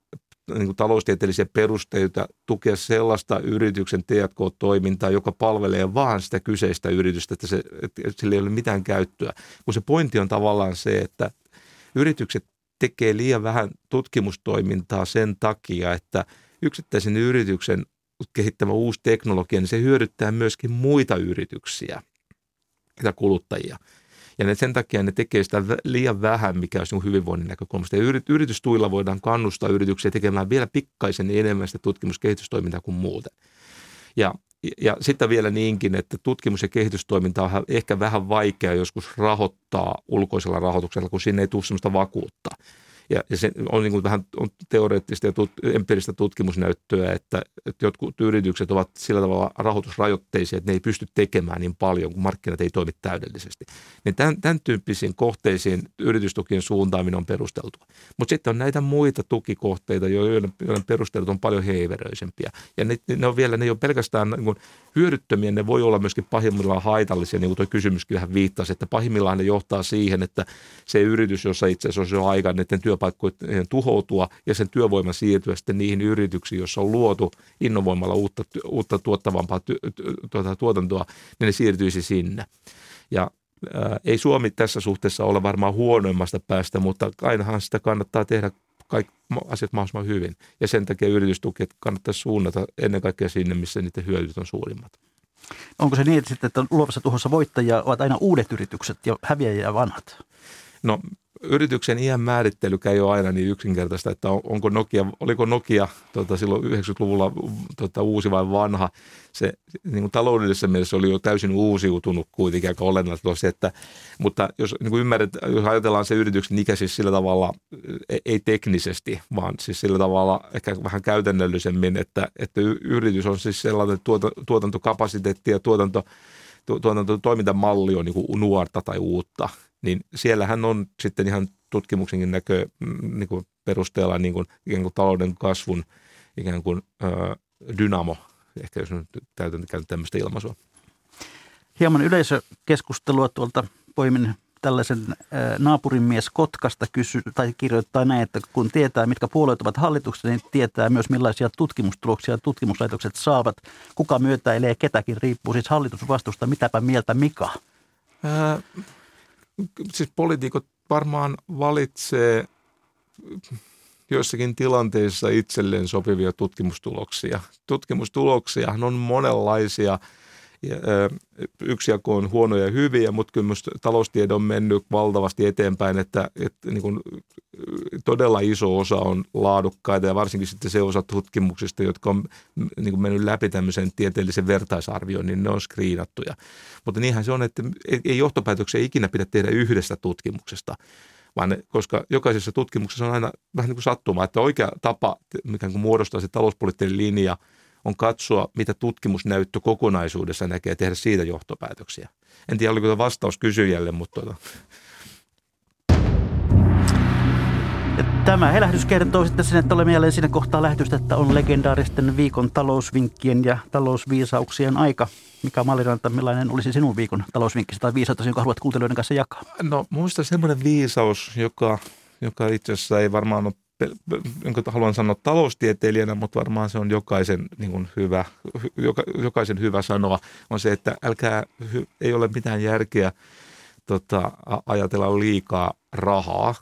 niin kuin taloustieteellisiä perusteita tukea sellaista yrityksen T&K-toimintaa, joka palvelee vaan sitä kyseistä yritystä, että, se, että sillä ei ole mitään käyttöä. Kun se pointti on tavallaan se, että yritykset tekee liian vähän tutkimustoimintaa sen takia, että yksittäisen yrityksen kehittämä uusi teknologia, niin se hyödyttää myöskin muita yrityksiä ja kuluttajia. Ja ne, sen takia ne tekee sitä liian vähän, mikä olisi hyvinvoinnin näkökulmasta. Ja yritystuilla voidaan kannustaa yrityksiä tekemään vielä pikkaisen enemmän sitä tutkimuskehitystoimintaa kuin muuten. Ja, ja sitten vielä niinkin, että tutkimus- ja kehitystoiminta on ehkä vähän vaikea joskus rahoittaa ulkoisella rahoituksella, kun sinne ei tule sellaista vakuutta. Ja, ja se on niin kuin vähän on teoreettista ja tut, empiiristä tutkimusnäyttöä, että, että jotkut yritykset ovat sillä tavalla rahoitusrajoitteisia, että ne ei pysty tekemään niin paljon, kun markkinat ei toimi täydellisesti. Niin tämän, tämän tyyppisiin kohteisiin yritystukien suuntaaminen on perusteltua. Mutta sitten on näitä muita tukikohteita, joiden, joiden perustelut on paljon heiveröisempiä. Ja ne, ne on vielä, ne ei ole pelkästään niin kuin hyödyttömiä, ne voi olla myöskin pahimmillaan haitallisia, niin kuin tuo kysymyskin vähän viittasi, että pahimmillaan ne johtaa siihen, että se yritys, jossa itse asiassa on jo aika niiden työpaikkojen tuhoutua ja sen työvoiman siirtyä sitten niihin yrityksiin, joissa on luotu innovoimalla uutta, uutta tuottavampaa tuota, tuotantoa, niin ne siirtyisi sinne. Ja ää, ei Suomi tässä suhteessa ole varmaan huonoimmasta päästä, mutta ainahan sitä kannattaa tehdä kaikki asiat mahdollisimman hyvin. Ja sen takia yritystuket kannattaisi suunnata ennen kaikkea sinne, missä niiden hyödyt on suurimmat. Onko se niin, että, sitten, että luovassa tuhossa voittajia ovat aina uudet yritykset ja häviäjiä vanhat? No yrityksen iän määrittelykään ei ole aina niin yksinkertaista, että onko Nokia, oliko Nokia tota, silloin 90-luvulla tota, uusi vai vanha. Se niin kuin taloudellisessa mielessä oli jo täysin uusiutunut kuitenkin aika olennaista se, että, mutta jos niin kuin ymmärrät, jos ajatellaan se yrityksen ikä siis sillä tavalla, ei, ei teknisesti, vaan siis sillä tavalla ehkä vähän käytännöllisemmin, että, että yritys on siis sellainen tuota, tuotantokapasiteetti ja tuotanto, tuotantotoimintamalli on niin kuin nuorta tai uutta – niin siellähän on sitten ihan tutkimuksenkin näkö mm, niin kuin perusteella niin kuin, ikään kuin talouden kasvun ikään kuin ö, dynamo, ehkä jos nyt täytän tämmöistä ilmaisua. Hieman yleisökeskustelua tuolta poimin tällaisen naapurin mies Kotkasta kysy, tai kirjoittaa näin, että kun tietää, mitkä puolueet ovat hallituksessa, niin tietää myös millaisia tutkimustuloksia tutkimuslaitokset saavat. Kuka myötäilee ketäkin, riippuu siis hallitusvastusta. Mitäpä mieltä Mika? Ää, siis poliitikot varmaan valitsee joissakin tilanteissa itselleen sopivia tutkimustuloksia. Tutkimustuloksiahan on monenlaisia – yksi jako on huonoja ja hyviä, mutta kyllä myös taloustiede on mennyt valtavasti eteenpäin, että, että niin kuin todella iso osa on laadukkaita ja varsinkin sitten se osa tutkimuksista, jotka on niin kuin mennyt läpi tämmöisen tieteellisen vertaisarvioon, niin ne on skriinattuja. Mutta niinhän se on, että ei johtopäätöksiä ikinä pidä tehdä yhdestä tutkimuksesta vaan koska jokaisessa tutkimuksessa on aina vähän niin kuin sattuma, että oikea tapa mikä muodostaa se talouspoliittinen linja – on katsoa, mitä tutkimusnäyttö kokonaisuudessa näkee ja tehdä siitä johtopäätöksiä. En tiedä, oliko tämä vastaus kysyjälle, mutta tuota. Ja tämä helähdys kertoo sitten sen, että olemme jälleen siinä kohtaa lähetystä, että on legendaaristen viikon talousvinkkien ja talousviisauksien aika. Mikä Malliranta, millainen olisi sinun viikon talousvinkkisi tai viisautta, jonka haluat kuuntelijoiden kanssa jakaa? No muista semmoinen viisaus, joka, joka itse asiassa ei varmaan ole jonka haluan sanoa taloustieteilijänä, mutta varmaan se on jokaisen niin kuin hyvä, joka, jokaisen hyvä sanoa, on se, että älkää, ei ole mitään järkeä tota, ajatella liikaa rahaa.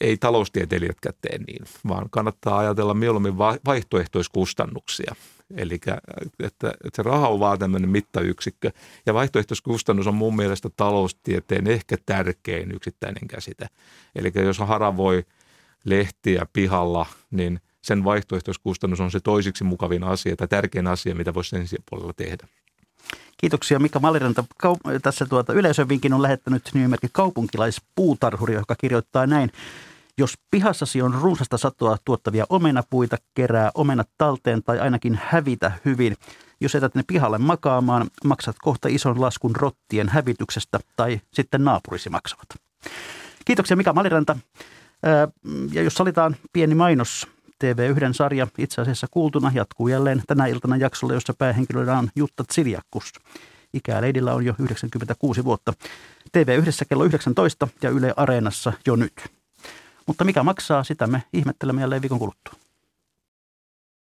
Ei taloustieteilijätkään tee niin, vaan kannattaa ajatella mieluummin vaihtoehtoiskustannuksia. Eli että, että se raha on vaan tämmöinen mittayksikkö. Ja vaihtoehtoiskustannus on mun mielestä taloustieteen ehkä tärkein yksittäinen käsite. Eli jos haravoi – lehtiä pihalla, niin sen vaihtoehtoiskustannus on se toisiksi mukavin asia tai tärkein asia, mitä voisi sen puolella tehdä. Kiitoksia Mika Maliranta. Tässä tuota yleisövinkin on lähettänyt nimimerkki kaupunkilaispuutarhuri, joka kirjoittaa näin. Jos pihassasi on runsasta satoa tuottavia omenapuita, kerää omenat talteen tai ainakin hävitä hyvin. Jos etät ne pihalle makaamaan, maksat kohta ison laskun rottien hävityksestä tai sitten naapurisi maksavat. Kiitoksia Mika Maliranta. Ja jos salitaan pieni mainos, TV1 sarja itse asiassa kuultuna jatkuu jälleen tänä iltana jaksolla, jossa päähenkilönä on Jutta Tsiliakkus. Ikää leidillä on jo 96 vuotta. TV1 kello 19 ja Yle Areenassa jo nyt. Mutta mikä maksaa, sitä me ihmettelemme jälleen viikon kuluttua.